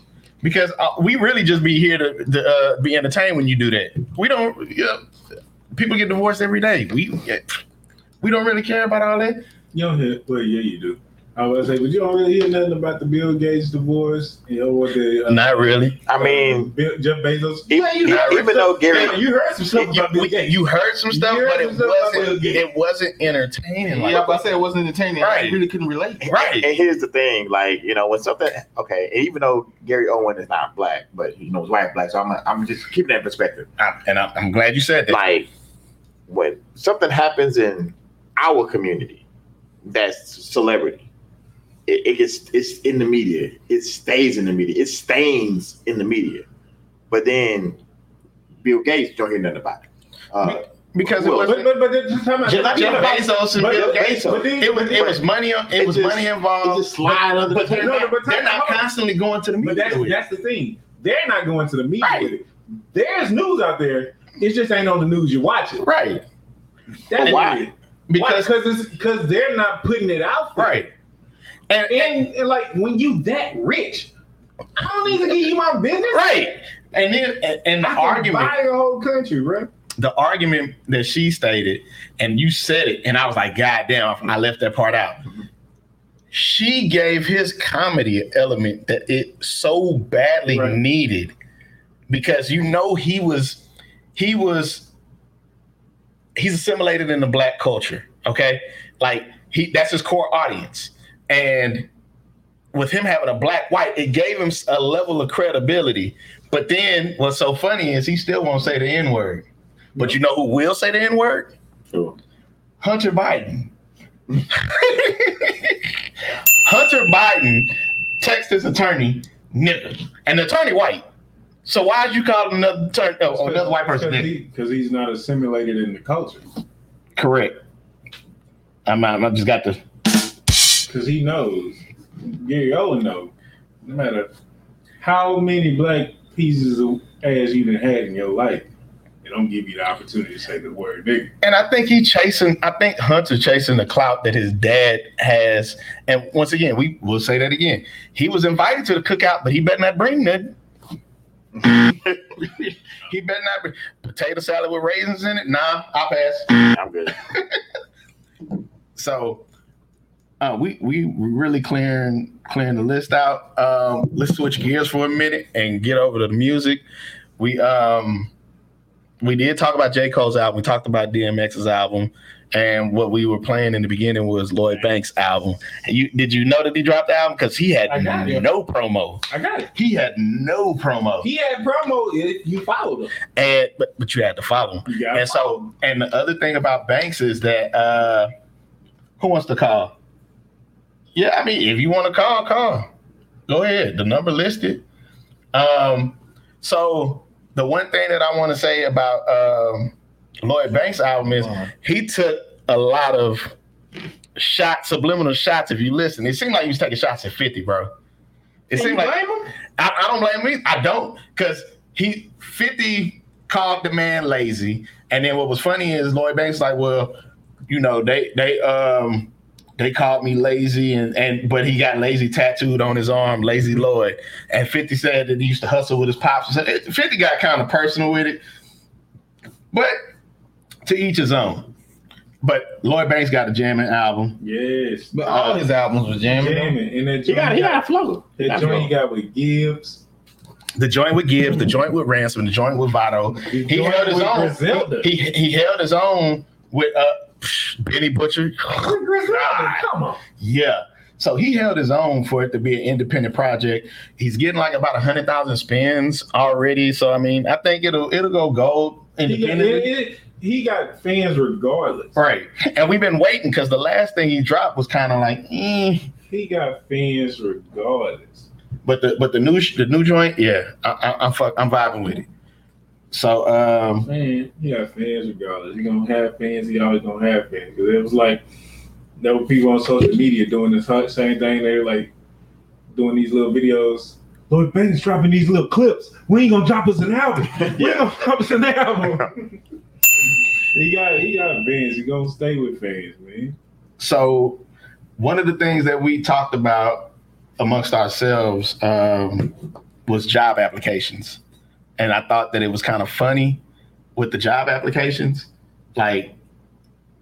because uh, we really just be here to, to uh, be entertained when you do that. We don't. You know, people get divorced every day. We we don't really care about all that. You don't hear, well, yeah, you do. I was gonna say, but you don't really hear nothing about the Bill Gates divorce, you know, what the uh, Not really. I mean, Bill, Jeff Bezos. e- Yeah, you heard even though Gary, Yeah, you heard some stuff You, about Bill Gates. you heard some stuff, heard but it stuff wasn't. Gates. It wasn't entertaining. Like Yeah, but I said it wasn't entertaining. Right. I really couldn't relate. right. and here's the thing, like you know, when something okay, even though Gary Owen is not black, but you know, his wife black, so I'm I'm just keeping that perspective. I- and I'm, I'm glad you said that. Like when something happens in our community that's celebrity, it, it gets it's in the media, it stays in the media, it stains in the media, but then Bill Gates don't hear nothing about it. Uh, because it wasn't. but, but, but just talking about Jeff- Jeff Bezos and but- Bill Gates. but then- It was it was money. It It was just- money involved. it just slide under the but they're No, not, but they're not constantly going to the media. But that's with that's the thing. They're not going to the media Right. with it. There's news out there. It just ain't on the news you watch it. right That's Why? it. because because because they're not putting it out there. right. And, And, and like when you that rich, I don't need to give you my business. right, and then and, and the argument, buy the whole country, bro. the argument that she stated, and you said it, and I was like, God damn, I left that part out. She gave his comedy an element that it so badly Right. needed because you know he was he was he's assimilated in the black culture. Okay, like he that's his core audience, and with him having a black white, it gave him a level of credibility. But then what's so funny is he still won't say the N word. But you know who will say the N word? Sure. Hunter Biden. [laughs] Hunter Biden text his attorney nigger, and the attorney white. So why'd you call another attorney, oh, another white person because he's not assimilated in the culture. Correct. I'm, I'm I just got the Because he knows, Gary Owen knows, no matter how many black pieces of ass you done had in your life, they don't give you the opportunity to say the word nigga. And I think he chasing. I think Hunter chasing the clout that his dad has. And once again, we will say that again. He was invited to the cookout, but he better not bring nothing. [laughs] he better not bring potato salad with raisins in it. Nah, I'll pass. I'm good. [laughs] So uh, we we really clearing clearing the list out. Um, let's switch gears for a minute and get over to the music. We um we did talk about J. Cole's album. We talked about DMX's album. And what we were playing in the beginning was Lloyd Banks' album. You did you know that he dropped the album? Because he had got it. no promo. I got it. He had no promo. He had promo you followed him. and but but you had to follow him. And so and the other thing about Banks is that uh who wants to call? Yeah, I mean if you want to call, call. Go ahead. The number listed. Um so the one thing that I want to say about um Lloyd Banks album is he took a lot of shots, subliminal shots. If you listen, it seemed like he was taking shots at 50, bro. It seemed like him? I, I don't blame me. I don't because he 50 called the man lazy. And then what was funny is Lloyd Banks like, well, you know, they they um they called me lazy and and but he got lazy tattooed on his arm, lazy Lloyd. And 50 said that he used to hustle with his pops. So it- 50 got kind of personal with it. But to each his own. But Lloyd Banks got a jamming album. Yes. But all his albums was jamming. Jamming. And that He got he got a flow. He that got a joint he got with Gibbs. The joint with Gibbs, the joint with Ransom, the joint with Vado. The He held his own. He he held his own with uh Benny Butcher. Come on. Yeah. So he held his own for it to be an independent project. He's getting like about a hundred thousand spins already. So I mean, I think it'll it'll go gold He got, independently. it- it- he got fans regardless. Right. And we've been waiting because the last thing he dropped was kind of like, eh. he got fans regardless. But the but the new the new joint, yeah, I, I, I'm fuck, I'm vibing with it. So um, Man, he got fans regardless. He gonna have fans. He always gonna have fans. Cause it was like there were people on social media doing this hu- same thing. They were like doing these little videos. Lloyd Banks dropping these little clips. We ain't gonna drop us an album. [laughs] We ain't gonna drop us an album. [laughs] he got he got fans. He gonna stay with fans, man. so one of the things that we talked about amongst ourselves um, was job applications, and I thought that it was kind of funny with the job applications. Like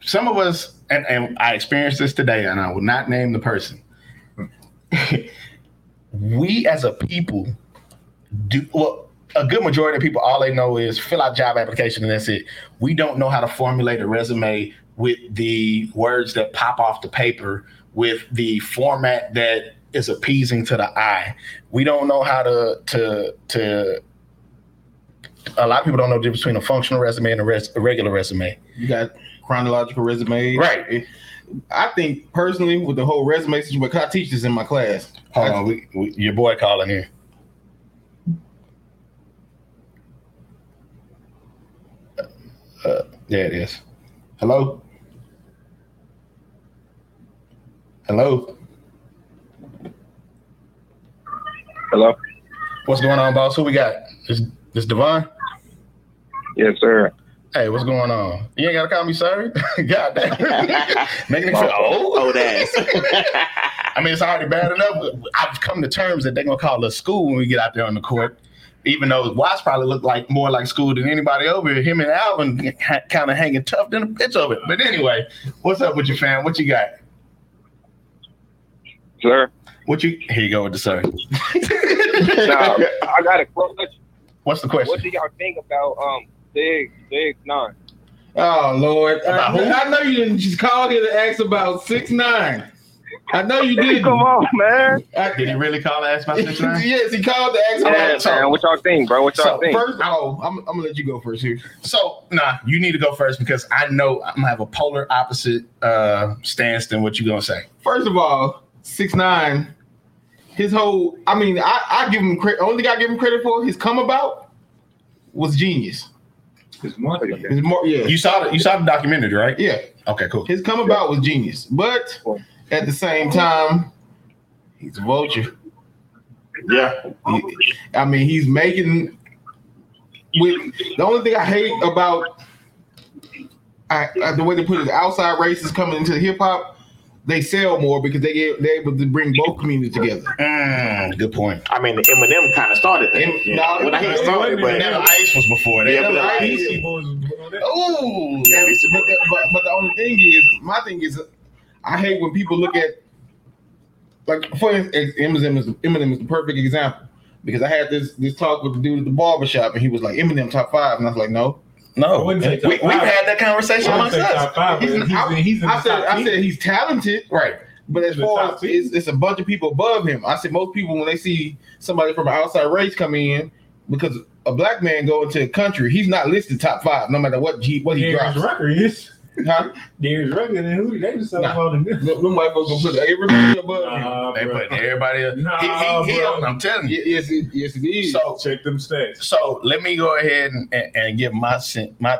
some of us, and, and I experienced this today, and I will not name the person. [laughs] we as a people do well. A good majority of people, all they know is fill out job application and that's it. We don't know how to formulate a resume with the words that pop off the paper, with the format that is appeasing to the eye. We don't know how to to to. A lot of people don't know the difference between a functional resume and a, res, a regular resume. You got chronological resume. Right. I think personally with the whole resume situation, because I teach this in my class. Hold on, we, we, your boy calling here. Uh, there it is. Hello. Hello. Hello. What's going on, boss? Who we got? This this Devon. Yes, sir. Hey, what's going on? You ain't gotta call me sir. [laughs] God damn. [laughs] Making me feel old. Old ass. [laughs] I mean, it's already bad enough. I've come to terms that they're gonna call us school when we get out there on the court. Even though Watts probably look like more like school than anybody over here. Him and Alvin kind of hanging tough than a bitch of it. But anyway, what's up with you, fam? What you got? Sir. What you? Here you go with the sir. Now, I got a question. What's the question? What do y'all think about um Big Big Nine? Oh Lord, I, About who? I know you didn't just call here to ask about six nine. I know you did. [laughs] Come on, man. Did he really call and ask about six nine? [laughs] yes, he called to ask Yeah, about. man. What y'all think, bro? What y'all So, think? First, oh, I'm, I'm gonna let you go first here. So nah, you need to go first because I know I'm gonna have a polar opposite uh stance than what you gonna say. First of all, six nine, his whole. I mean, I, I give him credit. Only thing I give him credit for his come about was genius. It's money. His more, yeah, You saw the you saw the documentary, right? yeah. Okay, cool. His come about was genius, but at the same time, he's a vulture. yeah. He- I mean, he's making. With the only thing I hate about I, I, the way they put it, outside races coming into hip hop, they sell more because they get they're able to bring both communities together. Mm, good point. I mean, the Eminem kind of started that. Em- Yeah. no, well, not he started, but Vanilla Ice was before that. Yeah, Vanilla but- Ice- Beastie Boys was on that. Ooh. Yeah, But, the, but, but the only thing is, my thing is, I hate when people look at like for instance, Eminem is Eminem is the perfect example because I had this this talk with the dude at the barbershop and he was like Eminem top five and I was like no. I No, we, wouldn't say top we've had that conversation amongst us. five, He's, he's, I, in, he's in I said I said he's talented, Right. but as He's in the far as it's, it's a bunch of people above him. I said most people when they see somebody from an outside race come in because a black man go into a country, he's not listed top five no matter what he what he Darius drops. Rucker is. Huh? Darius Rucker and who they just Nah. about in this. Them them white folks gonna put everybody above. Nah, They bro. put everybody. Up. Nah, he, he, he, bro. I'm telling you. Yes, it, yes, it is. So Check them stats. so let me go ahead and, and, and give my my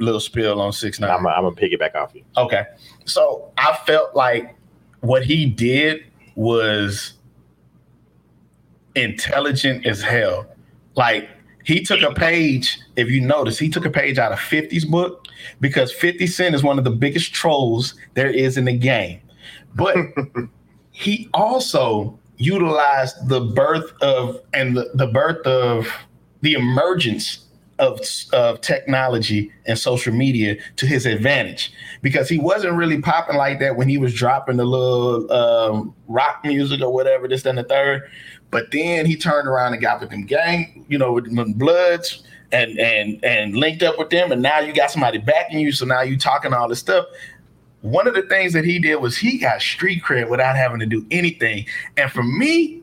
little spill on six nine. I'm gonna I'm gonna piggyback off you. Okay. So I felt like what he did was intelligent as hell. Like he took a page, if you notice, he took a page out of 50's book because 50 Cent is one of the biggest trolls there is in the game. But [laughs] he also utilized the birth of and the, the birth of the emergence of, of technology and social media to his advantage because he wasn't really popping like that when he was dropping the little um, rock music or whatever, this, and the third. But then he turned around and got with them gang, you know, with them bloods and and and linked up with them, and now you got somebody backing you. So now you talking all this stuff. One of the things that he did was he got street cred without having to do anything. And for me,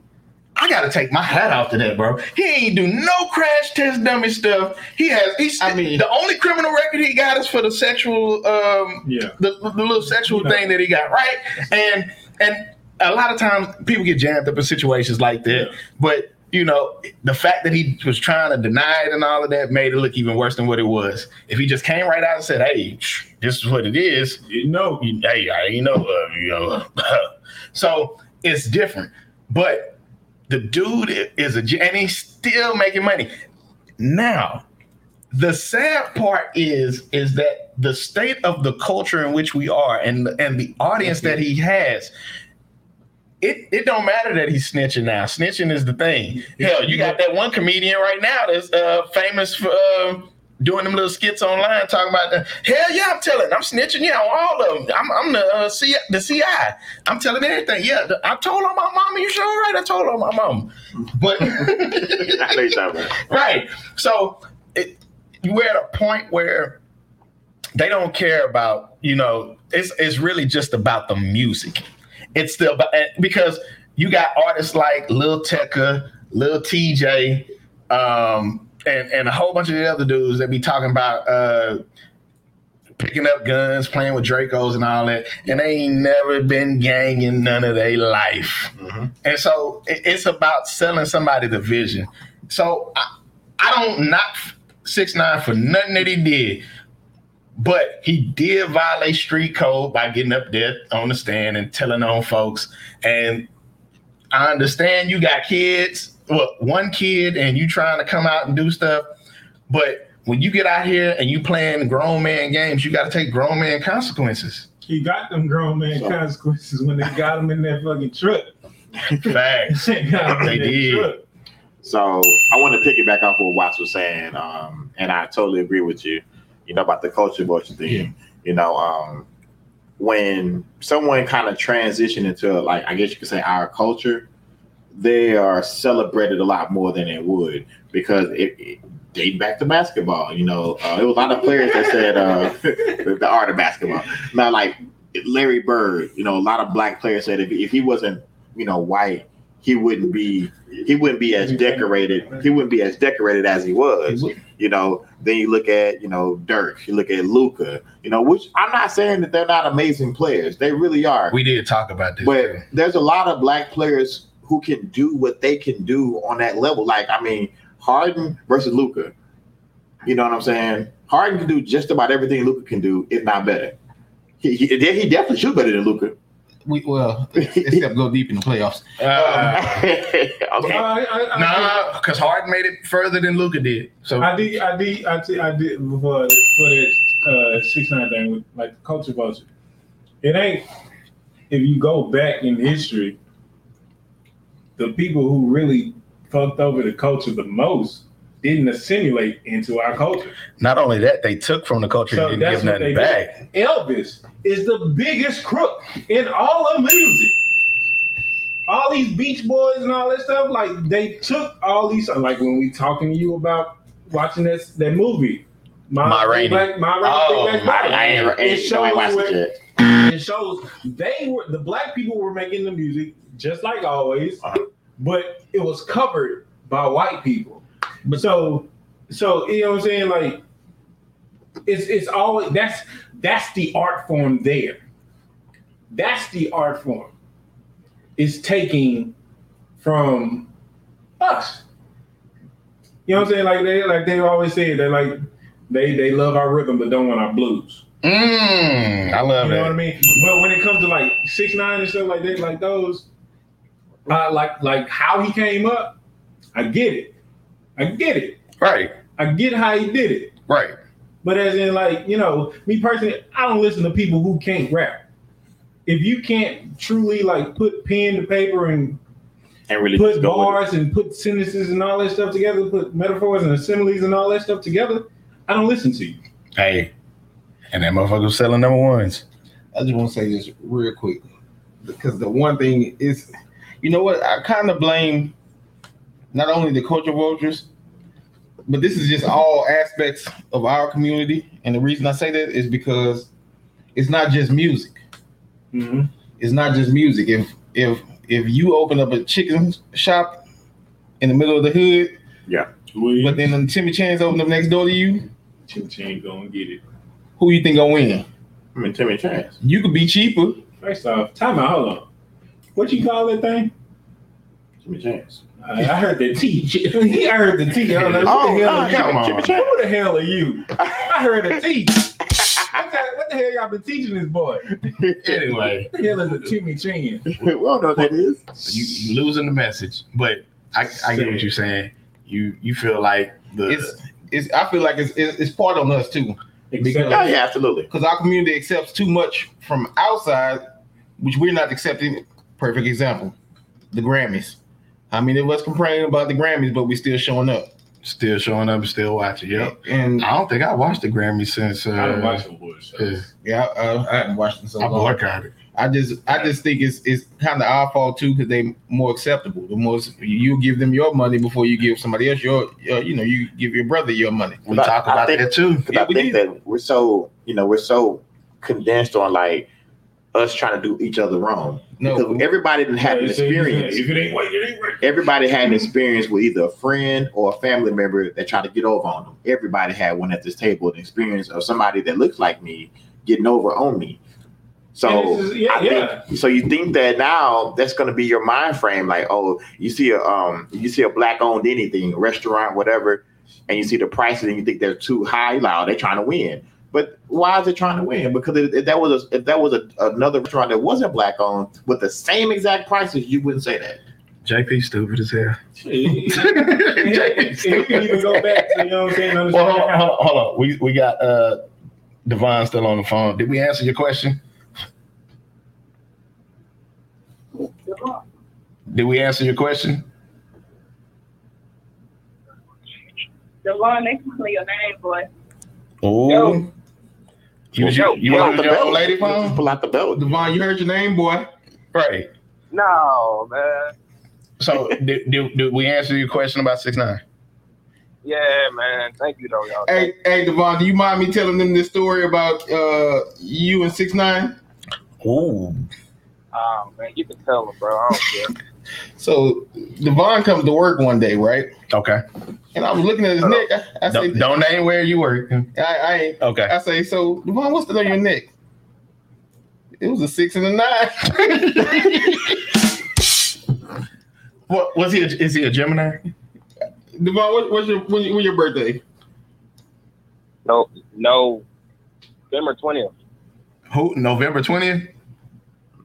I gotta take my hat off to that, bro. He ain't do no crash test dummy stuff. He has. He's. I mean- the only criminal record he got is for the sexual, um, Yeah. the, the little sexual No. thing that he got, right? And and a lot of times people get jammed up in situations like that. Yeah. But you know, the fact that he was trying to deny it and all of that made it look even worse than what it was. If he just came right out and said, "Hey, this is what it is," You know, you, hey, I you know, uh, you know, [laughs] so it's different. But the dude is a, and he's still making money. Now, the sad part is, is that the state of the culture in which we are, and and the audience that he has. It, it don't matter that he's snitching now. Snitching is the thing. Hell, you got that one comedian right now that's uh, famous for uh, doing them little skits online talking about the hell yeah, I'm telling, I'm snitching yeah on all of them. I'm, I'm the uh, C, the CI. I'm telling everything. Yeah, the- I told on my mama. You sure right? I told on my mama. But I know you're talking about. right. So it, we're at a point where they don't care about you know it's it's really just about the music. It's still about because you got artists like Lil Tecca, Lil Tjay, um, and and a whole bunch of the other dudes that be talking about uh, picking up guns, playing with Dracos and all that, and they ain't never been ganging none of their life. And so it- it's about selling somebody the vision. So I, I don't knock six nine for nothing that he did, but he did violate street code by getting up there on the stand and telling on folks. And I understand you got kids, well, one kid, and you trying to come out and do stuff, but when you get out here and you playing grown man games, you got to take grown man consequences. he got them grown man So- consequences when they got him in that fucking truck. Facts. [laughs] they They did. truck. So I want to piggyback off what Watts was saying, um, and I totally agree with you. You know about the culture vulture thing. You know, um, when someone kind of transition into like I guess you could say our culture, they are celebrated a lot more than it would because it, it dating back to basketball. You know, uh, there was a lot of players that said uh, [laughs] the, the art of basketball. Now, like Larry Bird, you know, a lot of black players said if, if he wasn't, you know, white, he wouldn't be he wouldn't be as decorated. He wouldn't be as decorated as he was. You know, then you look at you know Dirk, you look at Luka. You know, which I'm not saying that they're not amazing players. They really are. We did talk about this. But there's a lot of black players who can do what they can do on that level. Like, I mean, Harden versus Luka. You know what I'm saying? Harden can do just about everything Luka can do, if not better. He, he, he definitely shoot better than Luka. We well, except go deep in the playoffs. Uh, [laughs] okay. I, I, I, nah, because Harden made it further than Luka did. So I did, I did, I did, I did before for that uh, six nine thing with like the culture vulture. It ain't if you go back in history, the people who really fucked over the culture the most didn't assimilate into our culture. not only that, they took from the culture So and didn't give nothing back. did. Elvis is the biggest crook in all of music. All these Beach Boys and all that stuff, like they took all these, like when we talking to you about watching that that movie, Ma Rainey. Black, Ma Rainey, Oh, Big Black I, Bottom. Ain't, I It ain't, no, I ain't watched shows it it shows they were the black people were making the music just like always, Uh-huh. but it was covered by white people. But so so you know what I'm saying? Like it's it's always that's that's the art form there. That's the art form. Is taking from us. You know what I'm saying? Like they like they always say they like they they love our rhythm but don't want our blues. Mm, I love You know what I mean? But when it comes to like six nine and stuff like that, like those, uh, like like how he came up, I get it. I get it. Right, I get how he did it. right. But as in like, you know, me personally, I don't listen to people who can't rap. If you can't truly like put pen to paper and And really put just go with it. bars and put sentences and all that stuff together, put metaphors and similes and all that stuff together, I don't listen to you. Hey, and that motherfucker was selling number ones. I just want to say this real quick because the one thing is, you know what? I kind of blame not only the culture vultures, but this is just all aspects of our community. And the reason I say that is because it's not just music. Mm-hmm. It's not just music. If if if you open up a chicken shop in the middle of the hood, yeah. but then the Timmy Chans open up next door to you, Chim Chim gonna get it. who you think gonna win? I mean, Timmy Chance. You could be cheaper. First off, time out, hold on. What you call that thing? Jimmy Chance. I I heard the [laughs] T. I heard the T. I was like, what Oh, the hell? no, are you? come on. Jimmy Who the hell are you? I heard a T. What the, what the hell y'all been teaching this boy? Anyway, What the hell is a Timmy Chan? we don't know what that is. you, you losing the message, but I, I get what you're saying. You you feel like the It's it's. I feel like it's it's, it's part on us too Because Yeah, yeah, absolutely. because our community accepts too much from outside, which we're not accepting. Perfect example, the Grammys. I mean, it was complaining about the Grammys, but we still showing up. still showing up still watching. Yep. And I don't think I watched the Grammys since uh, I don't watch the boys. uh, yeah, uh, I haven't watched them so I long. boycotted. I just I just think it's it's kind of our fault too because they more acceptable. The most you give them your money before you give somebody else your, your you know you give your brother your money. We talk about think- that too. Because Yeah, I think did. that we're so, you know, we're so condensed on like us trying to do each other wrong. No, Because everybody didn't have an experience. If it ain't white, it ain't right. Everybody had an experience with either a friend or a family member that tried to get over on them. Everybody had one at this table, an experience of somebody that looks like me getting over on me. So is- yeah, yeah. think so. You think that now that's going to be your mind frame, like, oh, you see a um, you see a black owned anything, restaurant, whatever, and you see the prices, and you think they're too high. Like, they're trying to win. But why is it trying to win? Because if, if that was a, if that was a, another restaurant that wasn't black owned with the same exact prices, you wouldn't say that. JP stupid as hell. [laughs] If you can even go back to, you know what I'm saying? Well, hold on, understand hold on, hold on. We we got uh Devon still on the phone. Did we answer your question? Did we answer your question? Devon, they call your name, boy. Oh, Yo. You was Yo, you Pull was out the your belt. old lady phone, Pull out the belt. Devon, you heard your name, boy. right? No, man. So did, did, did we answer your question about six nine? Yeah, man. Thank you, though, y'all. Hey, hey, Devon, do you mind me telling them this story about uh you and six nine? Ooh, Oh, man, you can tell them, bro. I don't care. So Devon comes to work one day, right? okay. And I was looking at his neck. I, I say, Don't, don't name where you work. I, I ain't. Okay. I say, so Devon, what's the on your neck? It was a six and a nine. [laughs] What was he? A, is he a Gemini? Devon, what, what's your when, when your birthday? No, no. November 20th. Who? November twentieth.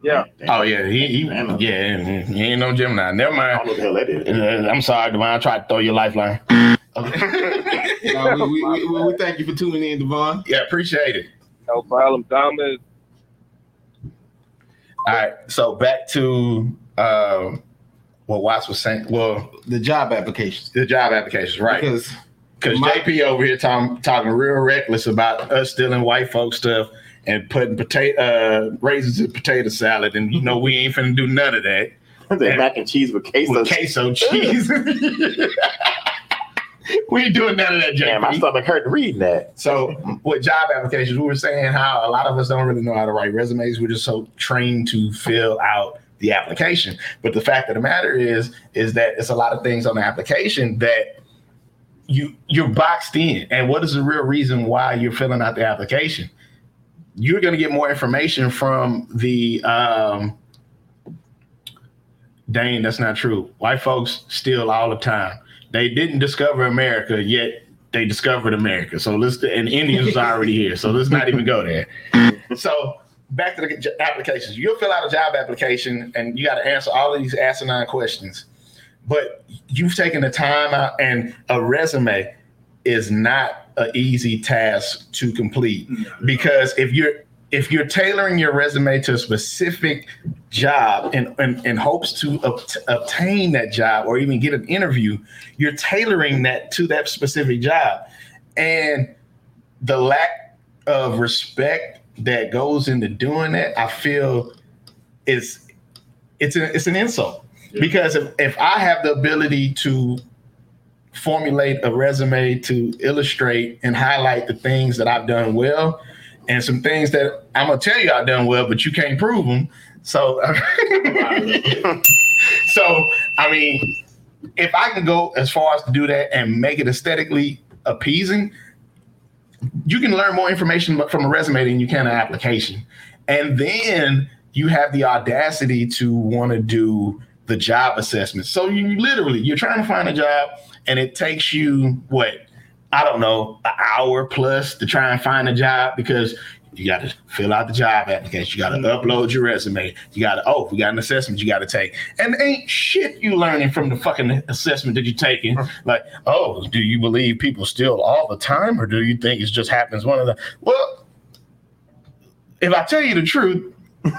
Yeah. Oh yeah, he, he yeah, he ain't no Gemini. Never I mind. don't know the hell that is. Uh, I'm sorry, Devon. I tried to throw your lifeline. [laughs] No, we, we, we, we thank you for tuning in, Devon. yeah, appreciate it. No problem. Thomas. All right, so back to um, what Watts was saying. Well, The job applications, the job applications, right? Because Because my- JP over here talking talking real reckless about us stealing white folks stuff and putting potato uh, raisins in potato salad, and you know we ain't finna do none of that [laughs] That mac and cheese with queso. with queso cheese. [laughs] [laughs] we ain't doing none of that, JP. Damn, my stomach hurt reading that. So with job applications, we were saying how a lot of us don't really know how to write resumes. We're just so trained to fill out the application. But the fact of the matter is, is that it's a lot of things on the application that you you're boxed in. And what is the real reason why you're filling out the application? You're going to get more information from the um, Dane, that's not true. White folks steal all the time. They didn't discover America yet. They discovered America. So let's and Indians was already here. So let's not even go there. So back to the applications. You'll fill out a job application and you got to answer all of these asinine questions. But you've taken the time out, and a resume is not an easy task to complete because if you're if you're tailoring your resume to a specific job in, in, in hopes to obt- obtain that job or even get an interview, you're tailoring that to that specific job. And the lack of respect that goes into doing that, I feel is it's a, it's an insult. Yeah. Because if, if I have the ability to formulate a resume to illustrate and highlight the things that I've done well and some things that I'm gonna tell you I've done well, but you can't prove them. So, [laughs] so I mean, if I can go as far as to do that and make it aesthetically appeasing, you can learn more information from a resume than you can an application. And then you have the audacity to want to do the job assessment. So you literally you're trying to find a job, and it takes you what I don't know an hour plus to try and find a job because you got to fill out the job application. You got to mm-hmm. upload your resume. You got to oh, we got an assessment you got to take, and ain't shit you learning from the fucking assessment that you're taking. Like oh, do you believe people steal all the time, or do you think it just happens one of the well? If I tell you the truth, Well,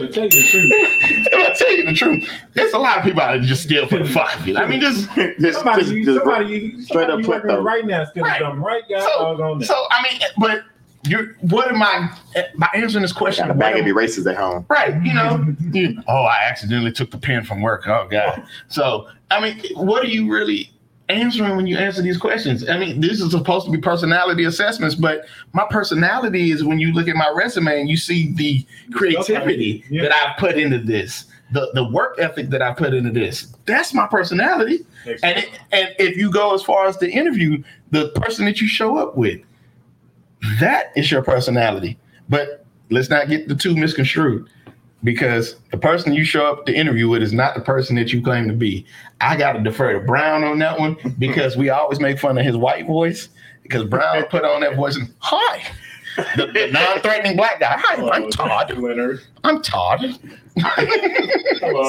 to tell you the truth, if I tell you the truth, there's a lot of people out there just steal for the fuck of it. I mean, just Just, somebody, just, you, just somebody, you, straight somebody up put working those. right now still Right. something right guy so, so I mean, but you're what am I by answering this question? got a what bag am- of erasers at home. Right, you know, [laughs] you- oh, I accidentally took the pen from work. Oh God. So I mean, what are you really answering when you answer these questions? I mean, this is supposed to be personality assessments, but my personality is when you look at my resume and you see the creativity Yeah. that I've put into this, the the work ethic that I put into this. That's my personality. And it, and if you go as far as the interview, the person that you show up with, that is your personality. But let's not get the two misconstrued because the person you show up to interview with is not the person that you claim to be. I got to defer to Brown on that one [laughs] because we always make fun of his white voice because Brown put on that voice and hi. The, the [laughs] non-threatening black guy. Hi, I'm Todd. Leonard. I'm Todd. [laughs]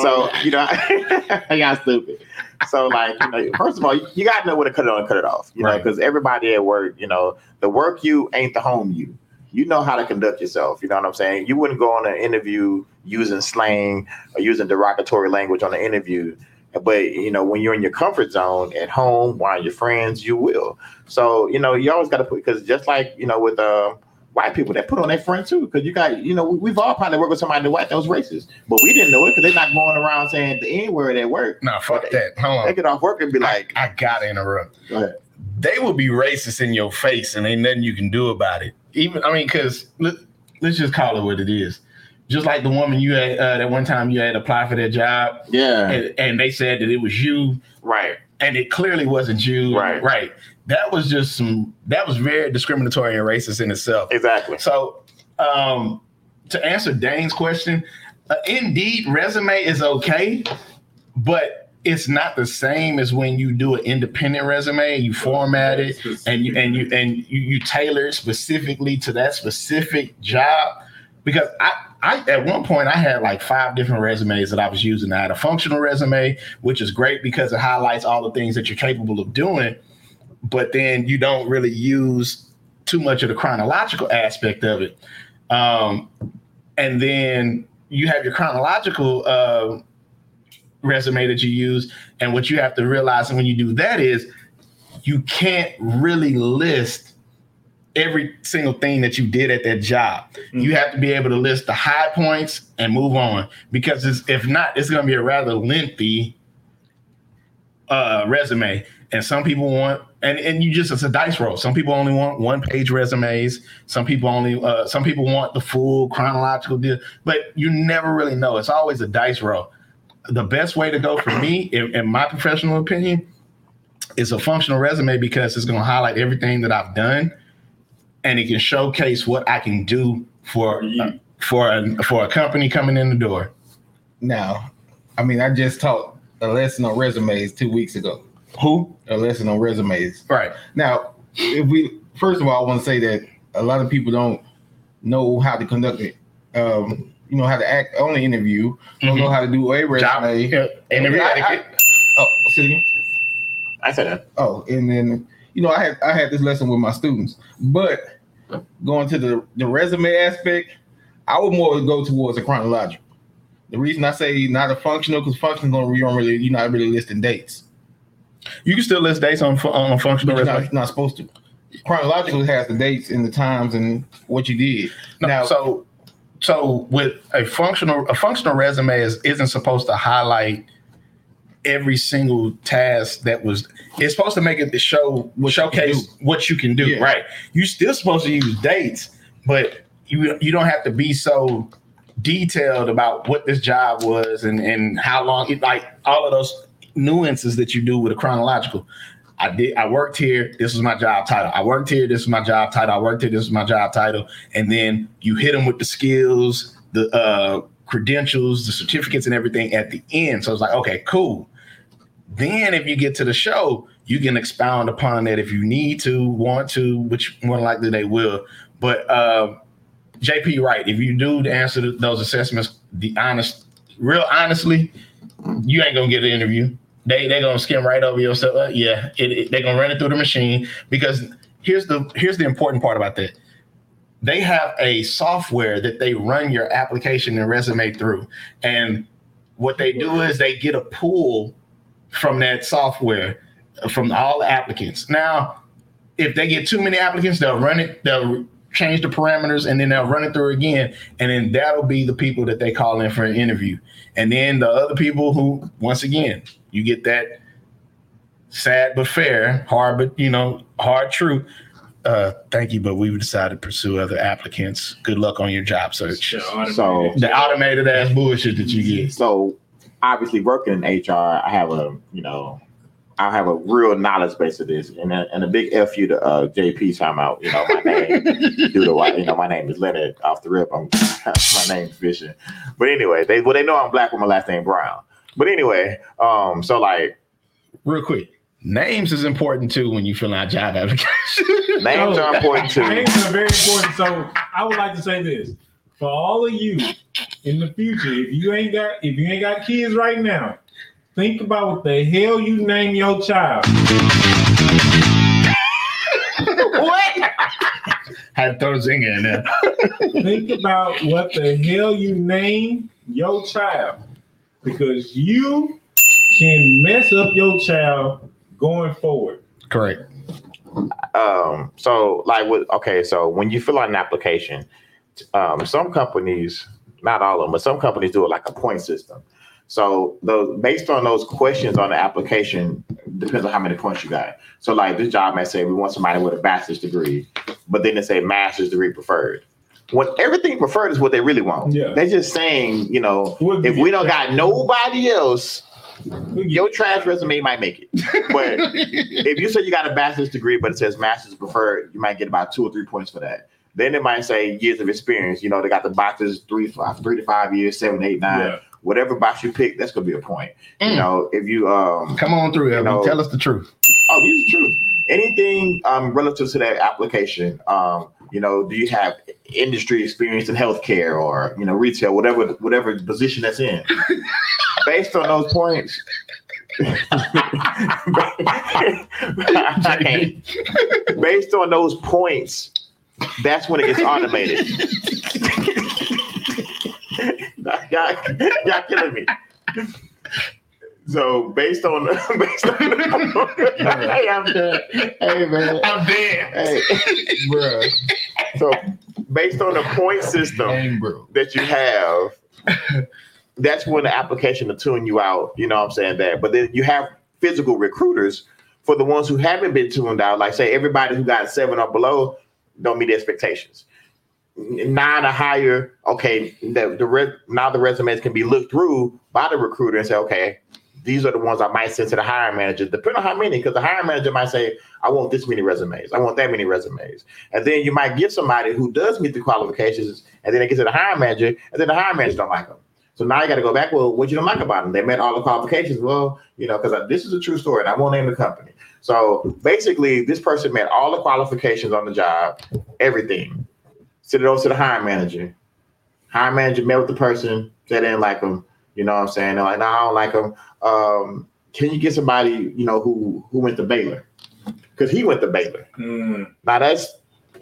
So you know, I got stupid. So like, you know, first of all, you, you got to know when to cut it on and cut it off. You know, because everybody at work, you know, the work you ain't the home you. You know how to conduct yourself. You know what I'm saying? You wouldn't go on an interview using slang or using derogatory language on an interview. But you know, when you're in your comfort zone at home, while your friends, you will. So you know, you always got to put because just like you know with uh, white people, they put on their friend too. Because you got you know we, we've all probably worked with somebody that white that was racist, but we didn't know it because they're not going around saying the n word at work. No, fuck that. Hold They on. get off work and be like, I gotta interrupt. Go. They will be racist in your face, and ain't nothing you can do about it. Even I mean, because let, let's just call it what it is. Just like the woman you had uh, that one time you had applied for that job, yeah, and, and they said that it was you, right, and it clearly wasn't you. Right. right. That was just some. That was very discriminatory and racist in itself. exactly. So, um, to answer Dane's question, uh, indeed, resume is okay, but it's not the same as when you do an independent resume. You format it and you and you and you, you tailor it specifically to that specific job. Because I, I at one point I had like five different resumes that I was using. I had a functional resume, which is great because it highlights all the things that you're capable of doing, but then you don't really use too much of the chronological aspect of it. Um, and then you have your chronological uh, resume that you use. And what you have to realize when you do that is you can't really list every single thing that you did at that job. You have to be able to list the high points and move on because it's, if not, it's going to be a rather lengthy uh, resume. And some people want, and, and you just, it's a dice roll. Some people only want one page resumes. Some people only, uh, some people want the full chronological deal, but you never really know. It's always a dice roll. The best way to go for me, in, in my professional opinion, is a functional resume because it's going to highlight everything that I've done and it can showcase what I can do for, uh, for, a, for a company coming in the door. Now, I mean, I just taught a lesson on resumes two weeks ago. Who? A lesson on resumes. Right. Now, if we first of all, I want to say that a lot of people don't know how to conduct it. Um, you know how to act on the interview. Don't know how to do a Mm-hmm. Job, resume. yeah, interview I- I- oh. I said that. Oh, and then you know, I had I had this lesson with my students, but going to the the resume aspect, I would more go towards a chronological. The reason I say not a functional because functional gonna you don't really you're not really listing dates. You can still list dates on on functional But you're resume. not, not supposed to. Chronological has the dates and the times and what you did. No, now, so so with a functional a functional resume is isn't supposed to highlight every single task that was it's supposed to make it to show What you showcase what you can do Yeah. right? You're still supposed to use dates but you you don't have to be so detailed about what this job was and and how long it like all of those nuances that you do with a chronological I did. I worked here. This was my job title. I worked here. This is my job title. I worked here. This is my job title. And then you hit them with the skills, the uh, credentials, the certificates, and everything at the end. So it's like, okay, cool. Then if you get to the show, you can expound upon that if you need to, want to, which more likely they will. But uh, JP, right. If you do answer those assessments, the honest, real honestly, you ain't gonna get an interview. They they gonna skim right over your stuff. Uh, yeah, it, it- they gonna run it through the machine because here's the here's the important part about that. They have a software that they run your application and resume through, and what they do is they get a pool from that software uh, from all the applicants. Now, if they get too many applicants, they'll run it. They'll change the parameters and then they'll run it through again, and then that'll be the people that they call in for an interview. And then the other people who, once again, you get that sad but fair, hard but you know, hard truth. Uh, thank you, but we've decided to pursue other applicants. Good luck on your job search. The automated- So- The automated ass bullshit that you get. So obviously working in HR, I have a you know, I have a real knowledge base of this, and a, and a big f you to uh, JP time out. You know my name [laughs] due to what you know my name is Leonard off the rip. I'm [laughs] my name's Vision, but anyway, they well they know I'm black with my last name Brown. But anyway, um, so like Real quick, names is important too when you fill out job application. [laughs] names are [laughs] important too. Names are very important. So I would like to say this for all of you in the future. If you ain't got if you ain't got kids right now, think about what the hell you name your child. [laughs] what? Had to throw zinger in there. think about what the hell you name your child because you can mess up your child going forward. Correct. um so like with okay so when you fill out an application um some companies not all of them but some companies do it like a point system so those based on those questions on the application depends on how many points you got so like this job may say we want somebody with a bachelor's degree but then they say master's degree preferred when everything preferred is what they really want Yeah. they're just saying you know We'll if we don't got nobody else We'll your trash resume might make it [laughs] but if you say you got a bachelor's degree, but it says master's preferred, you might get about two or three points for that. Then it might say years of experience. You know, they got the boxes three, five, three to five years, seven, eight, nine, Yeah. whatever box you pick, that's gonna be a point. You Mm. know, if you um, Come on through, Evan. know- Tell us the truth. oh, these are true. Anything um relative to that application, um, you know, do you have industry experience in healthcare or you know retail, whatever whatever position that's in? [laughs] Based on those points. [laughs] [laughs] Based on those points, that's when it gets automated. y'all, y'all killing me. So based on [laughs] based on hey, I'm done. Hey man. I'm dead. Hey, Bruh. so based on the point system Dang, that you have, that's when the application to tune you out. You know what I'm saying? That, but then you have physical recruiters for the ones who haven't been tuned out. Like say everybody who got seven or below don't meet expectations. Nine or higher, okay. The, the re- now the resumes can be looked through by the recruiter and say, okay, these are the ones I might send to the hiring manager, depending on how many, because the hiring manager might say, I want this many resumes, I want that many resumes. And then you might get somebody who does meet the qualifications, and then they get to the hiring manager, and then the hiring manager don't like them. So now you got to go back. Well, what you don't like about them? They met all the qualifications. Well, you know, because this is a true story, and I won't name the company. So basically, this person met all the qualifications on the job, everything. Sent it over to the hiring manager. Hiring manager met with the person, said they didn't like them. You know what I'm saying? They're like, no, I don't like them. Um, can you get somebody, you know, who who went to Baylor? Because he went to Baylor. Mm, Now that's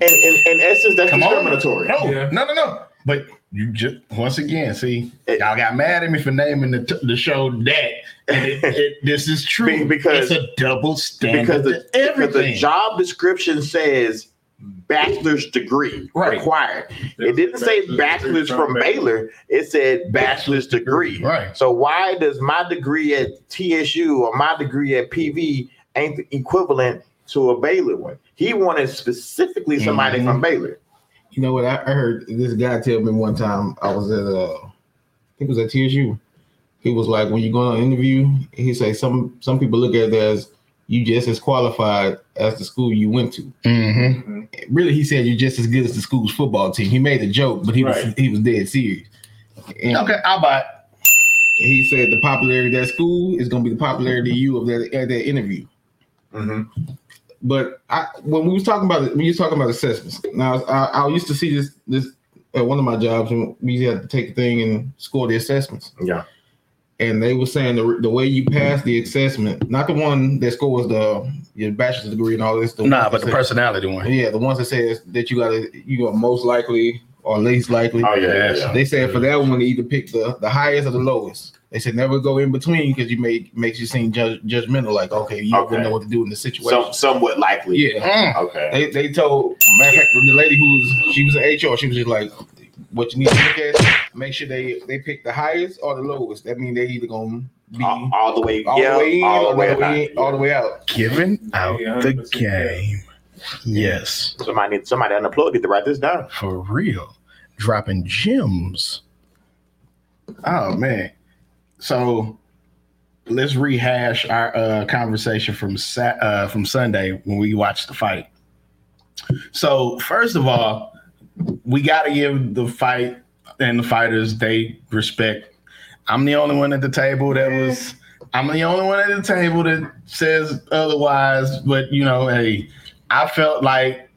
in in, in essence that's Come on. discriminatory. No, Yeah. no, no, no. But you just once again, see, y'all got mad at me for naming the, t- the show that. And it, [laughs] it, this is true because- it's a double standard. because the, to because the job description says bachelor's degree Right. required. It didn't say bachelor's from Baylor. It said bachelor's degree. Right. So why does my degree at TSU or my degree at PV ain't the equivalent to a Baylor one? He wanted specifically somebody Mhm. from Baylor. You know what? I, I heard this guy tell me one time. I was at uh, I think it was at TSU. He was like, when you go on an interview, he say some some people look at it as you just as qualified as the school you went to. hmm Really, he said you're just as good as the school's football team. He made a joke, but he was he was dead serious. And Okay, I'll buy it. he said the popularity of that school is going to be the popularity of you of that at that interview. Mhm. But I, when we was talking about it, we was talking about assessments. Now I, I used to see this this at one of my jobs, and we had to take a thing and score the assessments. Yeah. And they were saying the, the way you pass the assessment, not the one that scores the your bachelor's degree and all this. The Nah, but the say- personality one. yeah, the ones that says that you got to you are most likely or least likely. Oh yeah, yeah, They said for that one, either pick the, the highest or the lowest. They said never go in between because you may makes you seem judge, judgmental. Like okay, you Okay. don't know what to do in the situation. Some, somewhat likely. yeah, Mm. Okay. they they told matter of fact the lady who was she was in HR. She was just like, what you need to look at, make sure they they pick the highest or the lowest. That means they either gonna be all, all the way, all yeah, the way in all the way, all the way, in, all the way out. Giving out Yeah, the 100% game. Yes, Somebody, need- somebody unemployed need to write this down. for real. Dropping gems. Oh man. So let's rehash our uh, conversation from Sat- uh, from Sunday when we watched the fight. So first of all, we got to give the fight and the fighters they respect. I'm the only one at the table that was. I'm the only one at the table that says otherwise. But you know, hey, I felt like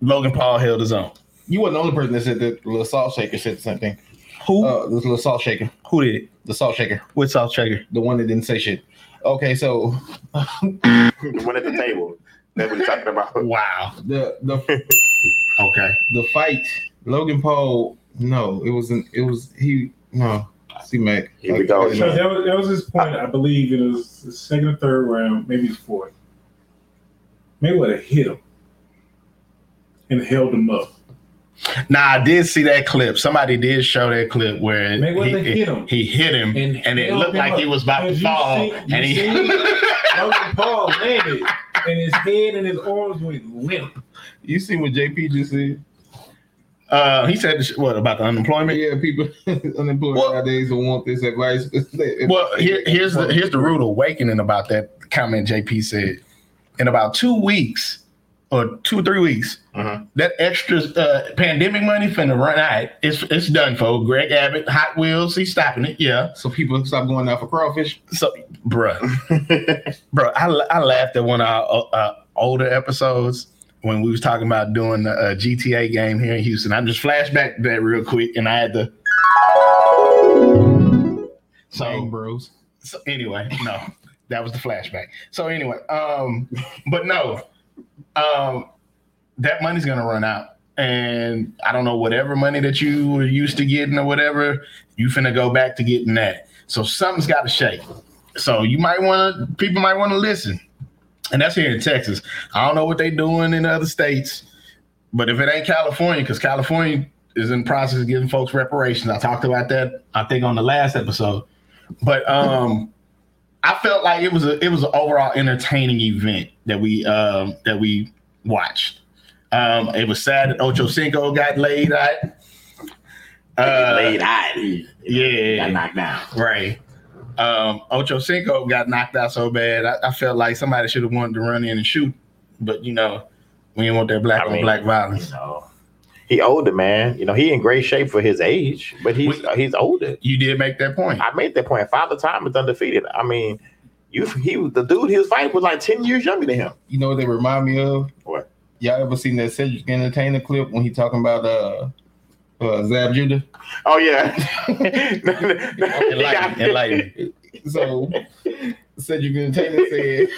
Logan Paul held his own. You weren't the only person that said that little salt shaker said the same thing. Who? Uh, this little salt shaker, who did it? the salt shaker, With salt Shaker. the one that didn't say shit. Okay, so The one at the table. That's what he's talking about. Wow. the the Okay. the fight, Logan Paul. No, it wasn't. It was he. No, C Mac. Here we go. So that was, that was his point. I believe it was the second or third round, maybe the fourth. Mayweather hit him and held him up. Now I did see that clip. Somebody did show that clip where Mayweather he, hit him. he hit him and, And it looked like up. he was about to fall. see- and he? [laughs] Logan Paul landed, and his head and his arms went limp. You see what JP just said? uh, he said what about the unemployment? Yeah, people [laughs] unemployed Well- nowadays don't want this advice. Well, here, here's the here's the rude awakening about that comment JP said. In about two weeks or two or three weeks, Mhm. that extra uh, pandemic money finna run out. It's it's done for Greg Abbott, Hot Wheels. He's stopping it. Yeah. so people stop going out for crawfish. So, bruh, [laughs] bruh, I, I laughed at one of our uh, older episodes when we was talking about doing the uh, GTA game here in Houston. I just flashback to that real quick, and I had to. So, bros. so anyway, no, that was the flashback. So anyway, um, but no, um, that money's gonna run out, and I don't know whatever money that you were used to getting or whatever, you finna go back to getting that. So something's got to shake. So you might want to, people might want to listen, and that's here in Texas. I don't know what they're doing in other states, but if it ain't California, because California is in the process of giving folks reparations. I talked about that, I think, on the last episode. But um, I felt like it was a it was an overall entertaining event that we um, that we watched. Um, it was sad that Ocho Cinco got laid out. Uh, laid out. Yeah, got knocked down. right. Um, Ocho Cinco got knocked out so bad. I, I felt like somebody should have wanted to run in and shoot, but you know, we didn't want that black I on mean, black You violence. know, he older man. You know, he in great shape for his age, but he's We- uh, he's older. You did make that point. I made that point. Father Time is undefeated. I mean, you he the dude he was fighting was like ten years younger than him. You know what they remind me of? What? Y'all ever seen that Cedric Entertainer clip when he talking about uh, uh Zab Judah? Oh yeah. [laughs] Enlighten, enlighten. So Cedric Entertainer said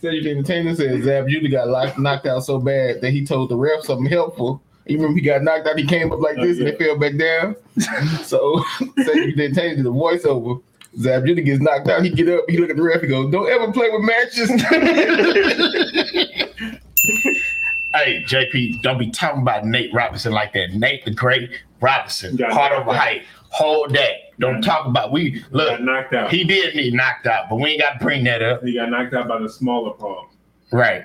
Cedric Entertainer [laughs] said Zab Judah got locked, knocked out so bad that he told the ref something helpful. You remember he got knocked out, he came up like this and they fell back down. [laughs] so Cedric Entertainer did a voiceover. Zab Judah gets knocked out, he get up, he look at the ref, he goes, Don't ever play with matches. Hey, JP, don't be talking about Nate Robinson like that. Nate the Great Robinson, Got part knocked of a out. height. Hold that. Don't talk about we He look. got knocked out. He did need knocked out, but we ain't got to bring that up. He got knocked out by the smaller palm. Right.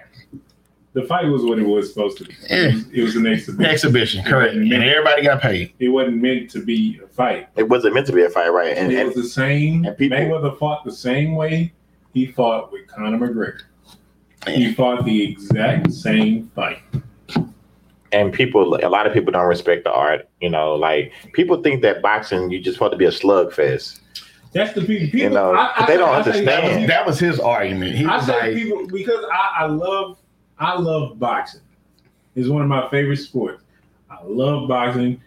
The fight was what it was supposed to be. Eh. It was, it was an exhibition. Exhibition, correct. And everybody got paid. It wasn't meant to be a fight. it wasn't meant to be a fight, right? And, it and was the same. and people- Mayweather fought the same way he fought with Conor McGregor. He fought the exact same fight. and people a lot of people don't respect the art you know like people think that boxing you just want to be a slugfest That's the people. people You know, I, I, they don't I say- understand. That was his argument. He I was say like, people because I, I love I love boxing. It's one of my favorite sports. I love boxing.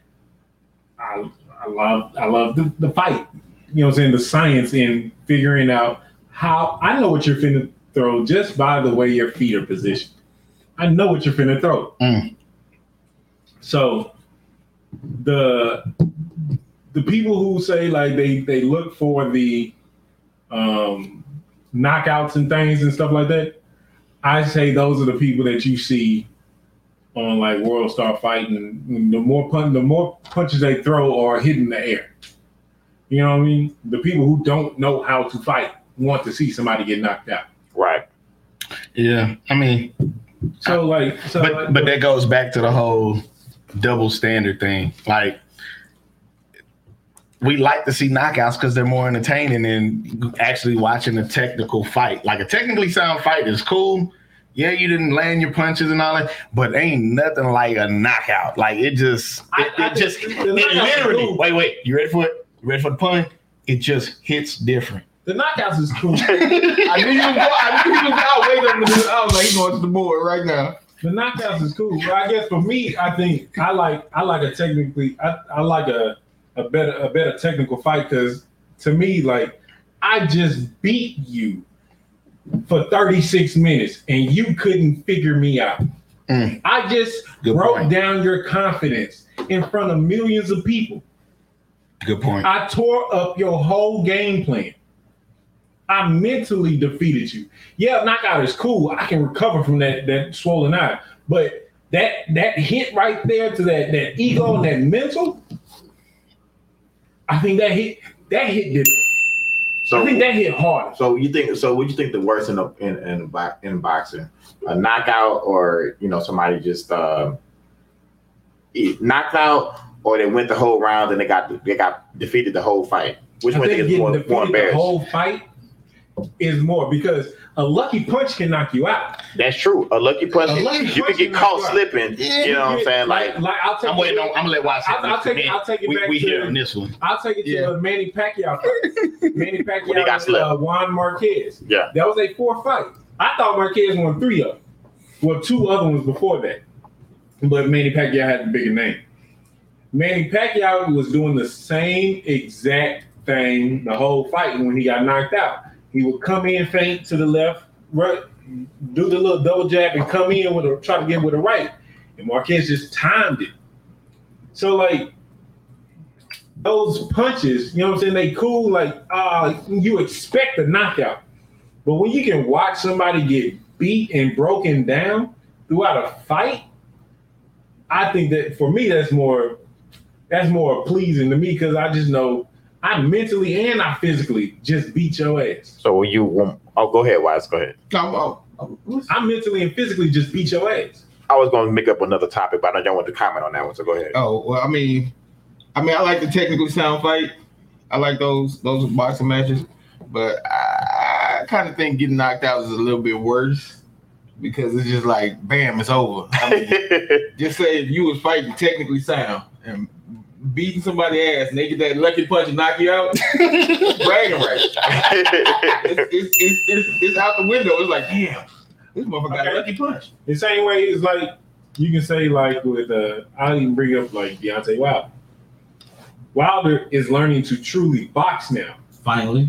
I I love I love the, the fight. You know what I'm saying? The science in figuring out how I know what you're finna throw just by the way your feet are positioned. I know what you're finna throw. Mm. So the the people who say like they they look for the um knockouts and things and stuff like that, I say those are the people that you see on like World Star Fighting. The more pun, the more punches they throw are hitting the air. You know what I mean? The people who don't know how to fight want to see somebody get knocked out. Right yeah. I mean, So like, so but like, but that goes back to the whole double standard thing. Like we like to see knockouts because they're more entertaining than actually watching a technical fight. Like a technically sound fight is cool. Yeah, you didn't land your punches and all that, but ain't nothing like a knockout. Like it just, it, I- I it just, it literally. cool. Wait, wait, you ready for it? You ready for the pun? It just hits different. The knockouts is cool. [laughs] I knew you was going. I knew you was out waiting on the. I was like, he going to the board right now. The knockouts is cool. But I guess for me, I think I like I like a technically I, I like a, a better a better technical fight because to me, like I just beat you for 36 minutes and you couldn't figure me out. Mm. I just Good broke point. down your confidence in front of millions of people. Good point. I tore up your whole game plan. I mentally defeated you. Yeah, knockout is cool. I can recover from that that swollen eye, but that that hit right there to that that ego and that mental, I think that hit that hit different. I think that hit hard. so you think so what do you think the worst in the in in, in boxing a knockout or you know somebody just uh knocked out or they went the whole round and they got they got defeated the whole fight which I one think you think is more, more defeated the embarrassing whole fight is more because a lucky punch can knock you out. That's true. A lucky punch, A lucky you can get can caught you out. slipping. You know what I'm saying? Like, like I'll take I'm waiting on. I'm gonna let Watson. I'll- I'll take it- I'll take it we, back we to- here on this one. I'll take it to Yeah. the Manny Pacquiao fight. [laughs] Manny Pacquiao When he got and, uh, Juan Marquez. Yeah. That was a four fight. I thought Marquez won three of them. Well, two other ones before that. But Manny Pacquiao had the bigger name. Manny Pacquiao was doing the same exact thing the whole fight when he got knocked out. He would come in faint to the left, right, do the little double jab and come in with a try to get with a right. And Marquez just timed it. So like those punches, you know what I'm saying? They cool, like uh you expect a knockout. But when you can watch somebody get beat and broken down throughout a fight, I think that for me that's more that's more pleasing to me because I just know I mentally and I physically just beat your ass. so when you, oh, go ahead, Wise. Go ahead. Come on. I'm- I mentally and physically just beat your ass. I was going to make up another topic, but I know y'all want to comment on that one. So go ahead. Oh well, I mean, I mean, I like the technically sound fight. I like those those boxing matches, but I, I kind of think getting knocked out is a little bit worse because it's just like, bam, it's over. I mean, [laughs] just say if you was fighting technically sound and beating somebody ass and they get that lucky punch and knock you out, [laughs] bragging rights. It's, it's, it's, it's, it's out the window. It's like, damn, this motherfucker got a lucky punch. The same way it's like you can say like with uh I'll even bring up like Deontay Wilder. Wilder is learning to truly box now. Finally,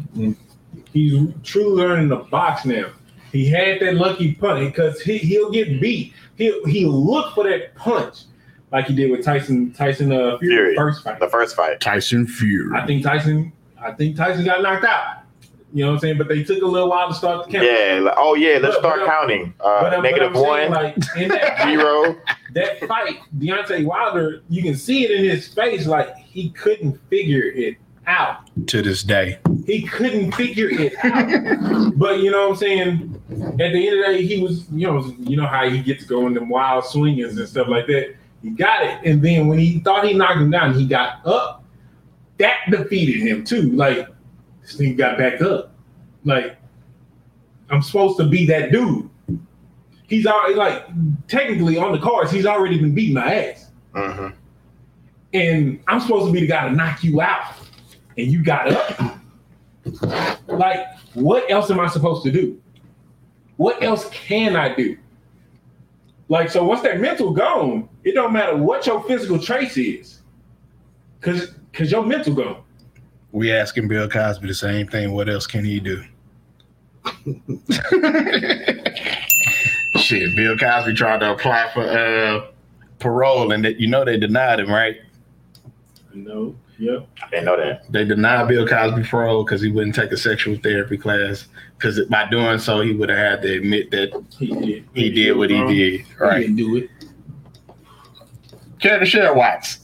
He's truly learning to box now. He had that lucky punch because he, he'll get beat. He'll he'll look for that punch like he did with Tyson Tyson uh Fury, Fury. first fight. the first fight. Tyson Fury. I think Tyson I think Tyson got knocked out. You know what I'm saying? But they took a little while to start the count. Yeah. like, oh, yeah. Let's But- start but- counting. Uh, but negative I'm saying, one, like in that [laughs] zero. that fight, Deontay Wilder, you can see it in his face, like he couldn't figure it out. to this day. He couldn't figure it out. [laughs] but you know what I'm saying? At the end of the day, he was, you know, you know how he gets going them wild swingers and stuff like that. He got it. And then when he thought he knocked him down, he got up. That defeated him too. Like this nigga got back up. Like I'm supposed to be that dude. He's already like technically on the cards. He's already been beating my ass, hmm and I'm supposed to be the guy to knock you out, and you got up. Like, what else am I supposed to do? What else can I do? Like, so once that mental gone, it don't matter what your physical trace is, cause cause your mental gone. We asking Bill Cosby the same thing. What else can he do? [laughs] Shit, Bill Cosby tried to apply for uh, parole, and that you know they denied him, right? No. Yep. I didn't know that. They denied Bill Cosby parole because he wouldn't take a sexual therapy class. Because by doing so, he would have had to admit that He did. he did what he did. Right. He Right? didn't do it. Care to share, Watts?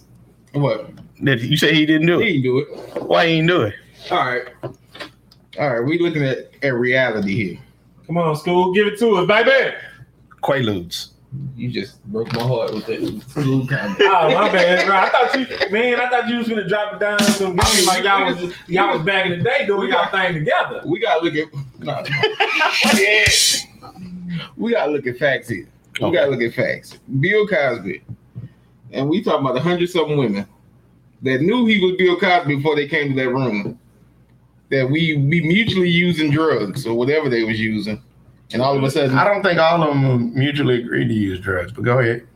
What? Did you say he didn't do it? He didn't do it. Why he didn't do it? All right. All right. We looking at, at reality here. Come on, school, give it to us, baby. Quaaludes. You just broke my heart with that food comment. [laughs] Oh my bad, bro. I thought you, man. I thought you was gonna drop it down some games like y'all was, y'all was back in the day doing y'all thing together. We gotta look at nah. we gotta look at facts here. We Okay. gotta look at facts. Bill Cosby, and we talking about a hundred something women that knew he was Bill Cosby before they came to that room. That we we mutually using drugs or whatever they was using, and all of a sudden, I don't think all of them mutually agreed to use drugs, but go ahead.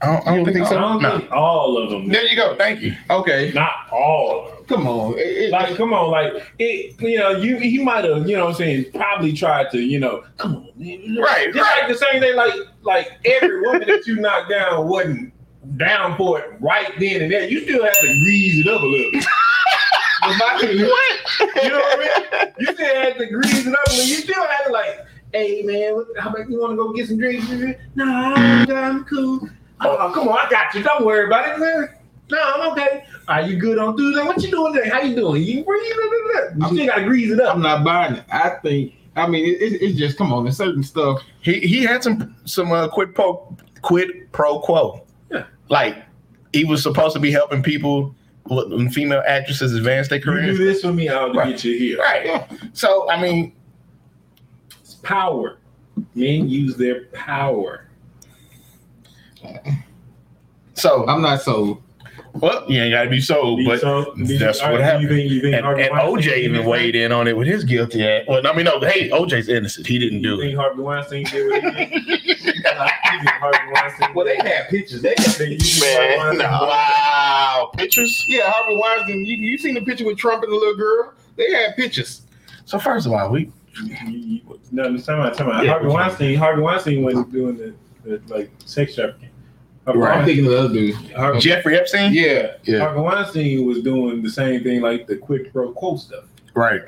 I don't, I don't You don't think, think I so. don't No. think all of them. There you go. Thank you. okay, Not all of them. come on, It- it- Like, come on, like it. You know, you he might have, you know, what I'm saying, probably tried to, you know, come on, man. Right, Just right. like the same thing, like like every woman that you knocked down wasn't down for it right then and there. You still have to grease it up a little. bit. [laughs] But my thing is- You know what I mean? You still had to grease it up. a. You still had to like, hey man, what- how about you want to go get some drinks? Nah, I'm, I'm cool. Oh, come on, I got you. Don't worry about it, man. No, I'm okay. Are you good on Tuesday? What you doing today? How you doing? You, where you, you still gotta grease it up. I'm not buying it. I think. I mean, it, it, it's just come on. There's certain stuff. He he had some some uh, quid pro quid pro quo. Yeah. Like he was supposed to be helping people when female actresses advance their careers. You do this for me, I'll Right. get you here. Right. So I mean, It's power. Men use their power. so I'm not sold. well, yeah, you ain't got to be sold, but So, did you- that's all what right, happened. You think, you think and, and OJ even weighed in on it with his guilty ass. Well, I mean, no, hey, OJ's innocent. He didn't You do it. Harvey Weinstein did [laughs] what he did? You think Harvey Weinstein Well, they did? had pictures. They had, Think you think Harvey Man, Weinstein no. Wow, pictures. yeah, Harvey Weinstein. You, you seen the picture with Trump and the little girl? They had pictures. So first of all, we You- you- No, it's time out, time out. Yeah. Harvey Weinstein, Harvey Weinstein wasn't doing the, the like sex trafficking. Harvey, Right. I'm thinking of the other dude. Harvey, Jeffrey Epstein. Yeah, Yeah. Harvey Weinstein was doing the same thing, like the quick pro quo stuff. Right.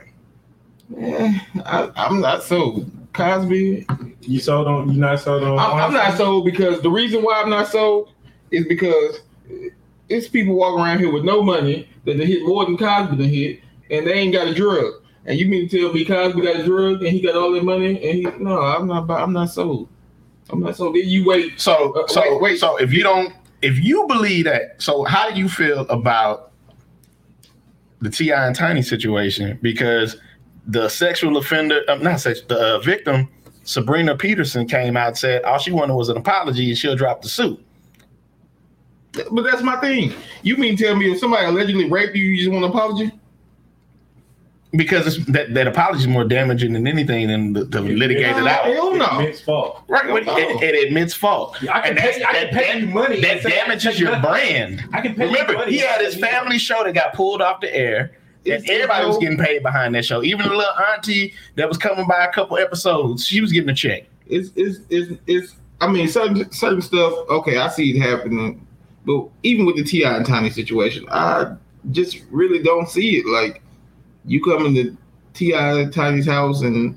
Eh, I, I'm not sold. Cosby. You sold on, you not sold on. I'm, I'm not sold because the reason why I'm not sold is because it's people walking around here with no money that they hit more than Cosby done hit, and they ain't got a drug. And you mean to tell me Cosby got a drug and he got all that money and he no, I'm not. I'm not sold. I'm not sold. Then you wait. So Uh, so wait, wait. so if you don't if you believe that, so how do you feel about the T.I. and Tiny situation? Because the sexual offender, um, not sex, the uh, victim, Sabrina Peterson came out and said all she wanted was an apology and she'll drop the suit. But that's my thing. You mean tell me if somebody allegedly raped you, you just want an apology? Because it's, that, that apology is more damaging than anything than the, the litigate it out. Hell no. It's fault. Right, but No. it, it admits fault. I can And pay, that's- I can that- you money. That and say I damages your nothing. brand. I can pay you Remember, money. he had his family show that got pulled off the air. And It's- everybody was getting paid behind that show. Even the little auntie that was coming by a couple episodes, she was getting a check. it's it's it's it's I mean certain certain stuff, okay, I see it happening. But even with the T.I. and Tiny situation, I just really don't see it. Like you come into T.I. and Tiny's house and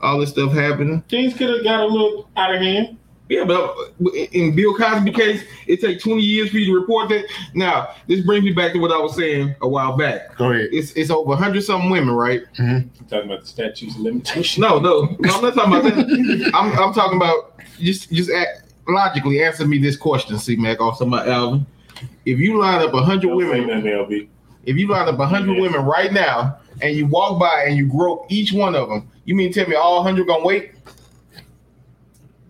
all this stuff happening. Things could have got a little out of hand. Yeah, but uh, in Bill Cosby case, it takes 20 years for you to report that. Now, this brings me back to what I was saying a while back. Go ahead. It's it's over 100 something women, right? Mm-hmm. I'm talking about the statutes of limitation. No, no, no, I'm not talking about that. I'm, I'm talking about just just act, logically answer me this question, C Mac, off somebody Alvin. If you line up hundred Don't women, nothing, LB. If you line up hundred women right now and you walk by and you grope each one of them, you mean tell me all hundred gonna wait?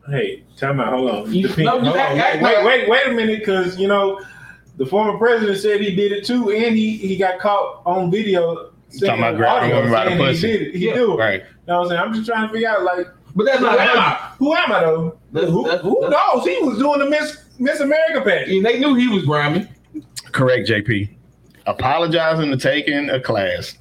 Hey, time out. Hold on. You- no, hold act- on. act Wait, wait, wait a minute, because you know the former president said he did it too, and he, he got caught on video. saying about grabbing audio women by the saying he did it. He Yeah. do it. Right. You know what I'm saying? I'm just trying to figure out, like, But that's who not am hundred. I? Who am I though? That's- who that's- who that's- knows? He was doing the Miss Miss America pageant. And they knew he was grimy. Correct, JP. Apologizing to taking a class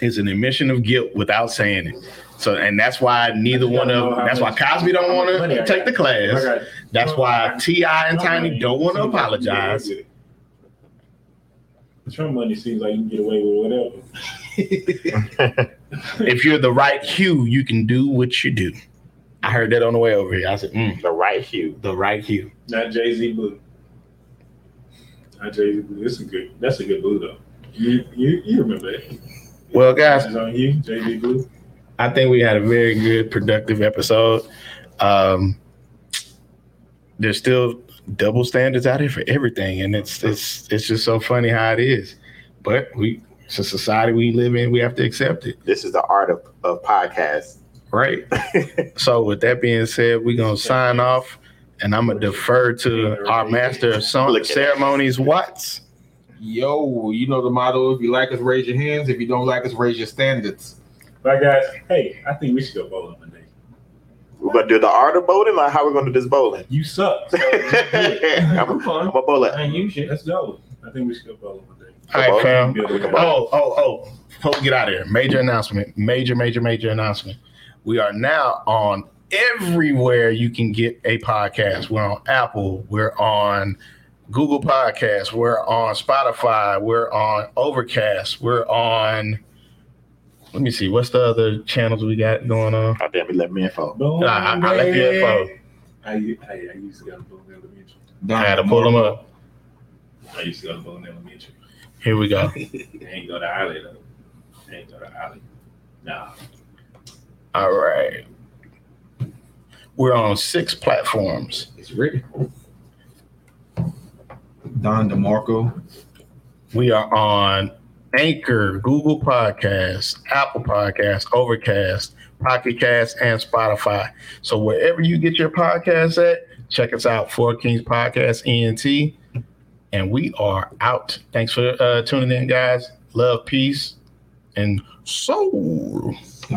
is an admission of guilt without saying it. So, and that's why neither one of that's why Cosby don't want to take the class. That's why T.I. and Tiny don't want to apologize. Trump money seems like you can get away with whatever. [laughs] If you're the right hue, you can do what you do. I heard that on the way over here. I said, mm, the right hue. the right hue. Not Jay Z Blue. Not Jay Z Blue. That's a good. That's a good blue though. You you, you remember that? Well, guys, It's on you, Jay Z Blue. I think we had a very good, productive episode. Um, there's still double standards out here for everything, and it's it's it's just so funny how it is. But we, it's a society we live in. We have to accept it, This is the art of, of podcasts. right? [laughs] so, with that being said, we're gonna sign off, and I'm gonna defer to our master of song ceremonies, Watts. Yo, you know the motto: if you like us, raise your hands. If you don't like us, raise your standards. Bye guys. Hey, I think we should go bowling one day. We're gonna do the art of bowling, like how we're gonna do this bowling. You suck. So [laughs] let's. I'm, a, I'm a bowler. ain't you shit. Let's go. I think we should go bowling one day. All right, fam. Build Oh, oh, oh. Before we get out of here, major announcement. Major, major, major announcement. We are now on everywhere you can get a podcast. We're on Apple. We're on Google Podcasts. We're on Spotify. We're on Overcast. We're on. Let me see. What's the other channels we got going on? Oh, damn, he left me info. Bowling I, I, I left the info. I, I, I used to go to bowling elementary. I had to pull them up. I used to go to bowling elementary. Here we go. [laughs] I ain't go to Alley though. I ain't go to Alley. Nah. All right. We're on six platforms. It's written. Don DeMarco. We are on Anchor, Google Podcasts, Apple Podcasts, Overcast, Pocket Cast, and Spotify. So wherever you get your podcasts at, check us out. Four Kings Podcast ENT. And we are out. Thanks for uh, tuning in, guys. Love, peace, and soul.